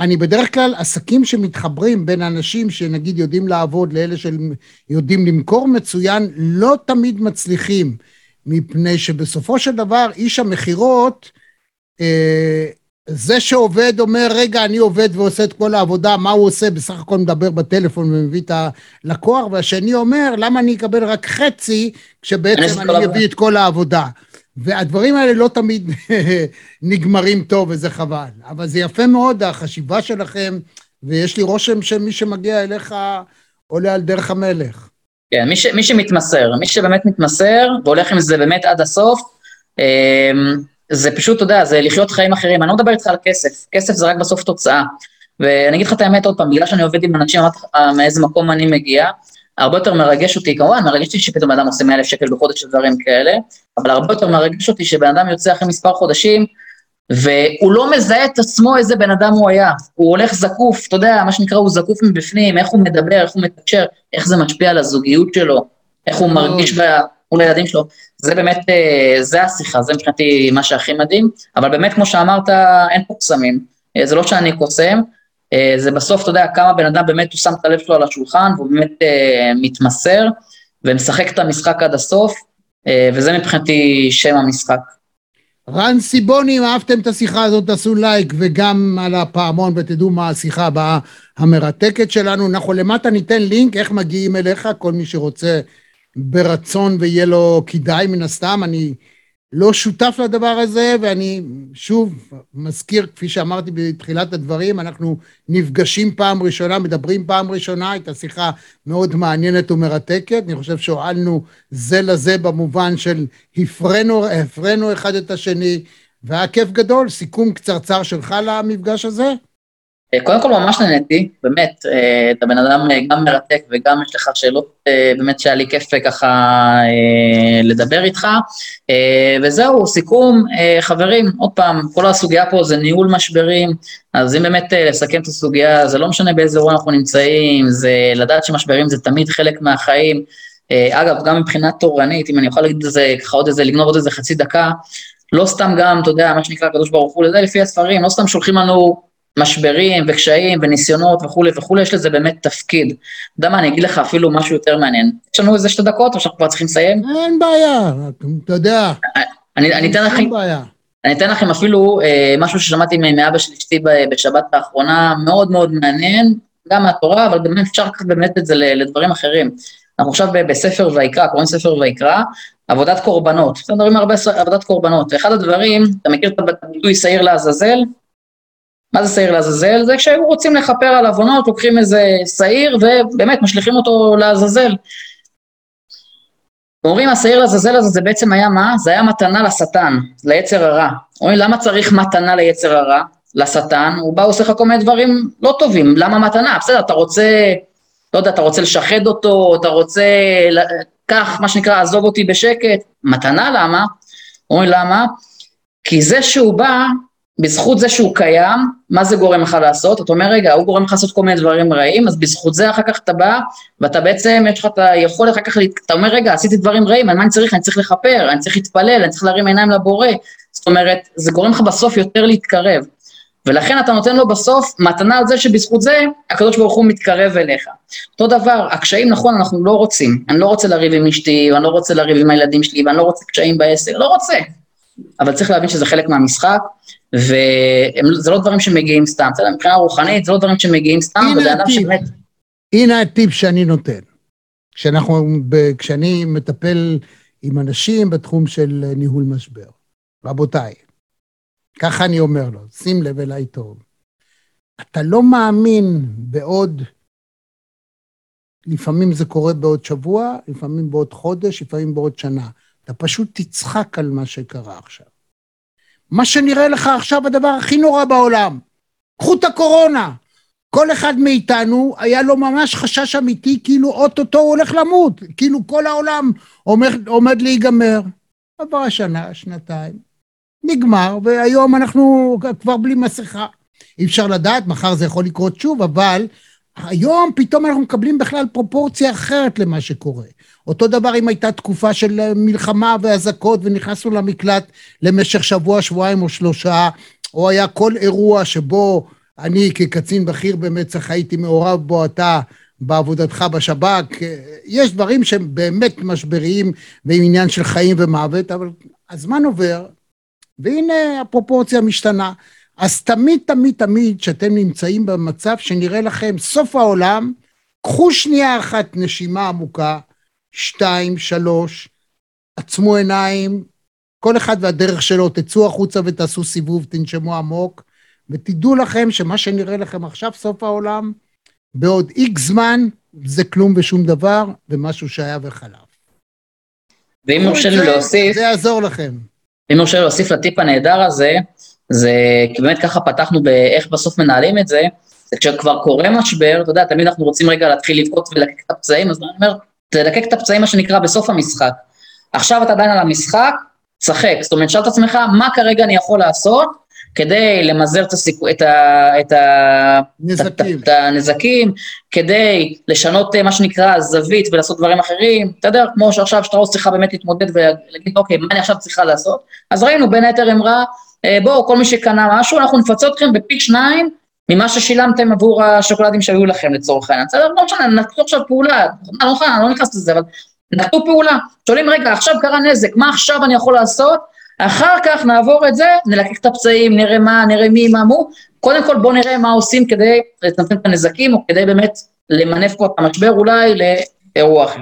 אני בדרך כלל, עסקים שמתחברים בין אנשים שנגיד יודעים לעבוד לאלה שיודעים למכור מצוין, לא תמיד מצליחים, מפני שבסופו של דבר איש המכירות, אה, זה שעובד אומר, רגע, אני עובד ועושה את כל העבודה, מה הוא עושה? בסך הכל מדבר בטלפון ומביא את הלקוח, והשני אומר, למה אני אקבל רק חצי, כשבעצם אני מביא את כל העבודה. והדברים האלה לא תמיד נגמרים טוב, וזה חבל. אבל זה יפה מאוד, החשיבה שלכם, ויש לי רושם שמי שמגיע אליך עולה על דרך המלך. כן, מי, ש, מי שמתמסר, מי שבאמת מתמסר והולך עם זה באמת עד הסוף, אמ, זה פשוט, אתה יודע, זה לחיות חיים אחרים. אני לא מדבר איתך על כסף, כסף זה רק בסוף תוצאה. ואני אגיד לך את האמת עוד פעם, בגלל שאני עובד עם אנשים, אמרתי לך מאיזה מקום אני מגיע, הרבה יותר מרגש אותי, כמובן, מרגש אותי שפתאום אדם עושה 100 אלף שקל בחודש ודברים כאלה, אבל הרבה יותר מרגש אותי שבן אדם יוצא אחרי מספר חודשים, והוא לא מזהה את עצמו איזה בן אדם הוא היה. הוא הולך זקוף, אתה יודע, מה שנקרא, הוא זקוף מבפנים, איך הוא מדבר, איך הוא מתקשר, איך זה משפיע על הזוגיות שלו, איך הוא מרגיש מול הילדים שלו. זה באמת, אה, זה השיחה, זה מבחינתי מה שהכי מדהים, אבל באמת, כמו שאמרת, אין פה קסמים. אה, זה לא שאני קוסם, זה בסוף, אתה יודע, כמה בן אדם באמת הוא שם את הלב שלו על השולחן, והוא באמת מתמסר, ומשחק את המשחק עד הסוף, וזה מבחינתי שם המשחק. רן סיבוני, אם אהבתם את השיחה הזאת, תעשו לייק, וגם על הפעמון, ותדעו מה השיחה הבאה המרתקת שלנו. אנחנו למטה ניתן לינק איך מגיעים אליך, כל מי שרוצה ברצון ויהיה לו כדאי מן הסתם, אני לא שותף לדבר הזה, ואני שוב מזכיר, כפי שאמרתי בתחילת הדברים, אנחנו נפגשים פעם ראשונה, מדברים פעם ראשונה, הייתה שיחה מאוד מעניינת ומרתקת, אני חושב שהועלנו זה לזה במובן של הפרנו, הפרנו אחד את השני, והיה כיף גדול, סיכום קצרצר שלך למפגש הזה? אה, קודם כל ממש נהניתי, באמת, אה, אתה בן אדם אה, גם מרתק וגם יש לך שאלות, באמת שהיה לי כיף ככה לדבר איתך. וזהו, סיכום, חברים, עוד פעם, כל הסוגיה פה זה ניהול משברים, אז אם באמת לסכם את הסוגיה, זה לא משנה באיזה אירוע אנחנו נמצאים, זה לדעת שמשברים זה תמיד חלק מהחיים. אגב, גם מבחינה תורנית, אם אני יכול להגיד את זה, ככה עוד איזה, לגנוב עוד איזה חצי דקה, לא סתם גם, אתה יודע, מה שנקרא הקדוש ברוך הוא, לזה לפי הספרים, לא סתם שולחים לנו משברים וקשיים וניסיונות וכולי וכולי, יש לזה באמת תפקיד. אתה יודע מה, אני אגיד לך אפילו משהו יותר מעניין. יש לנו איזה שתי דקות או שאנחנו כבר צריכים לסיים? אין בעיה, אתה יודע. אני, אני אתן לכם... אני אתן לכם אפילו אה, משהו ששמעתי מאבא של אשתי בשבת האחרונה, מאוד מאוד מעניין, גם מהתורה, אבל באמת אפשר לקחת באמת את זה לדברים אחרים. אנחנו עכשיו בספר ויקרא, קוראים ספר ויקרא, עבודת קורבנות. אנחנו מדברים הרבה על עבודת קורבנות, ואחד הדברים, אתה מכיר את הביטוי שעיר לעזאזל? מה זה שעיר לעזאזל? זה כשהיו רוצים לכפר על עוונות, לוקחים איזה שעיר ובאמת משליכים אותו לעזאזל. אומרים השעיר לעזאזל הזה זה בעצם היה מה? זה היה מתנה לשטן, ליצר הרע. אומרים למה צריך מתנה ליצר הרע? לשטן, הוא בא עושה לך כל מיני דברים לא טובים, למה מתנה? בסדר, אתה רוצה, לא יודע, אתה רוצה לשחד אותו, אתה רוצה, קח, מה שנקרא, עזוב אותי בשקט, מתנה למה? אומרים למה? כי זה שהוא בא, בזכות זה שהוא קיים, מה זה גורם לך לעשות? אתה אומר, רגע, הוא גורם לך לעשות כל מיני דברים רעים, אז בזכות זה אחר כך אתה בא, ואתה בעצם, יש לך את היכולת אחר כך, אתה אומר, רגע, עשיתי דברים רעים, על מה אני צריך? אני צריך לכפר, אני צריך להתפלל, אני צריך להרים עיניים לבורא. זאת אומרת, זה גורם לך בסוף יותר להתקרב. ולכן אתה נותן לו בסוף מתנה על זה שבזכות זה, הקדוש ברוך הוא מתקרב אליך. אותו דבר, הקשיים, נכון, אנחנו לא רוצים. אני לא רוצה לריב עם אשתי, ואני לא רוצה לריב עם הילדים שלי, ואני לא רוצה קשיים בעסק, לא רוצה. אבל צריך להבין שזה חלק מהמשחק, וזה לא דברים שמגיעים סתם, בסדר? מבחינה רוחנית זה לא דברים שמגיעים סתם, וזה אדם שבאמת... הנה הטיפ שאני נותן. כשאנחנו, כשאני מטפל עם אנשים בתחום של ניהול משבר. רבותיי, ככה אני אומר לו, שים לב אליי טוב. אתה לא מאמין בעוד, לפעמים זה קורה בעוד שבוע, לפעמים בעוד חודש, לפעמים בעוד שנה. אתה פשוט תצחק על מה שקרה עכשיו. מה שנראה לך עכשיו הדבר הכי נורא בעולם. קחו את הקורונה. כל אחד מאיתנו היה לו ממש חשש אמיתי כאילו אוטוטו הוא הולך למות, כאילו כל העולם עומד, עומד להיגמר. עברה שנה, שנתיים, נגמר, והיום אנחנו כבר בלי מסכה. אי אפשר לדעת, מחר זה יכול לקרות שוב, אבל היום פתאום אנחנו מקבלים בכלל פרופורציה אחרת למה שקורה. אותו דבר אם הייתה תקופה של מלחמה ואזעקות ונכנסנו למקלט למשך שבוע, שבועיים או שלושה, או היה כל אירוע שבו אני כקצין בכיר במצ"ח הייתי מעורב בו, אתה בעבודתך בשב"כ, יש דברים שהם באמת משבריים ועם עניין של חיים ומוות, אבל הזמן עובר, והנה הפרופורציה משתנה. אז תמיד, תמיד, תמיד, כשאתם נמצאים במצב שנראה לכם סוף העולם, קחו שנייה אחת נשימה עמוקה, שתיים, שלוש, עצמו עיניים, כל אחד והדרך שלו, תצאו החוצה ותעשו סיבוב, תנשמו עמוק, ותדעו לכם שמה שנראה לכם עכשיו, סוף העולם, בעוד איקס זמן, זה כלום ושום דבר, ומשהו שהיה וחלף. ואם יורשה לי להוסיף... זה יעזור לכם. אם יורשה לי להוסיף לטיפ הנהדר הזה, זה, כי באמת ככה פתחנו באיך בסוף מנהלים את זה, זה כשכבר קורה משבר, אתה יודע, תמיד אנחנו רוצים רגע להתחיל לבכות ולקק את הפצעים, אז אני אומר, תלקק את הפצעים, מה שנקרא, בסוף המשחק. עכשיו אתה עדיין על המשחק, צחק. זאת אומרת, שאל את עצמך, מה כרגע אני יכול לעשות כדי למזער את, הסיכו, את, ה, את, ה, נזקים. את, את הנזקים, כדי לשנות מה שנקרא זווית ולעשות דברים אחרים. אתה יודע, כמו שעכשיו שטראוס צריכה באמת להתמודד ולהגיד, אוקיי, מה אני עכשיו צריכה לעשות? אז ראינו, בין היתר אמרה, בואו, כל מי שקנה משהו, אנחנו נפצה אתכם בפי שניים ממה ששילמתם עבור השוקולדים שהיו לכם לצורך העניין. בסדר, לא משנה, נקטו עכשיו פעולה, לא נכון, אני לא נכנס לזה, אבל נקטו פעולה. שואלים, רגע, עכשיו קרה נזק, מה עכשיו אני יכול לעשות? אחר כך נעבור את זה, נלקק את הפצעים, נראה מה, נראה מי, מה מו. קודם כל בואו נראה מה עושים כדי לצמצם את הנזקים, או כדי באמת למנף פה את המשבר אולי לאירוע אחר.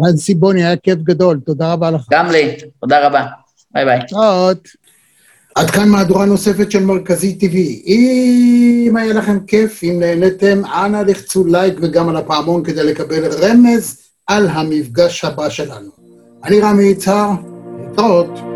רן סיבוני, היה כיף גדול, תודה רבה לך. גם לי, תודה רבה. ביי ביי. עוד. עד כאן מהדורה נוספת של מרכזי TV. אם היה לכם כיף, אם נהניתם, אנא לחצו לייק וגם על הפעמון כדי לקבל רמז על המפגש הבא שלנו. אני רמי יצהר, להתראות.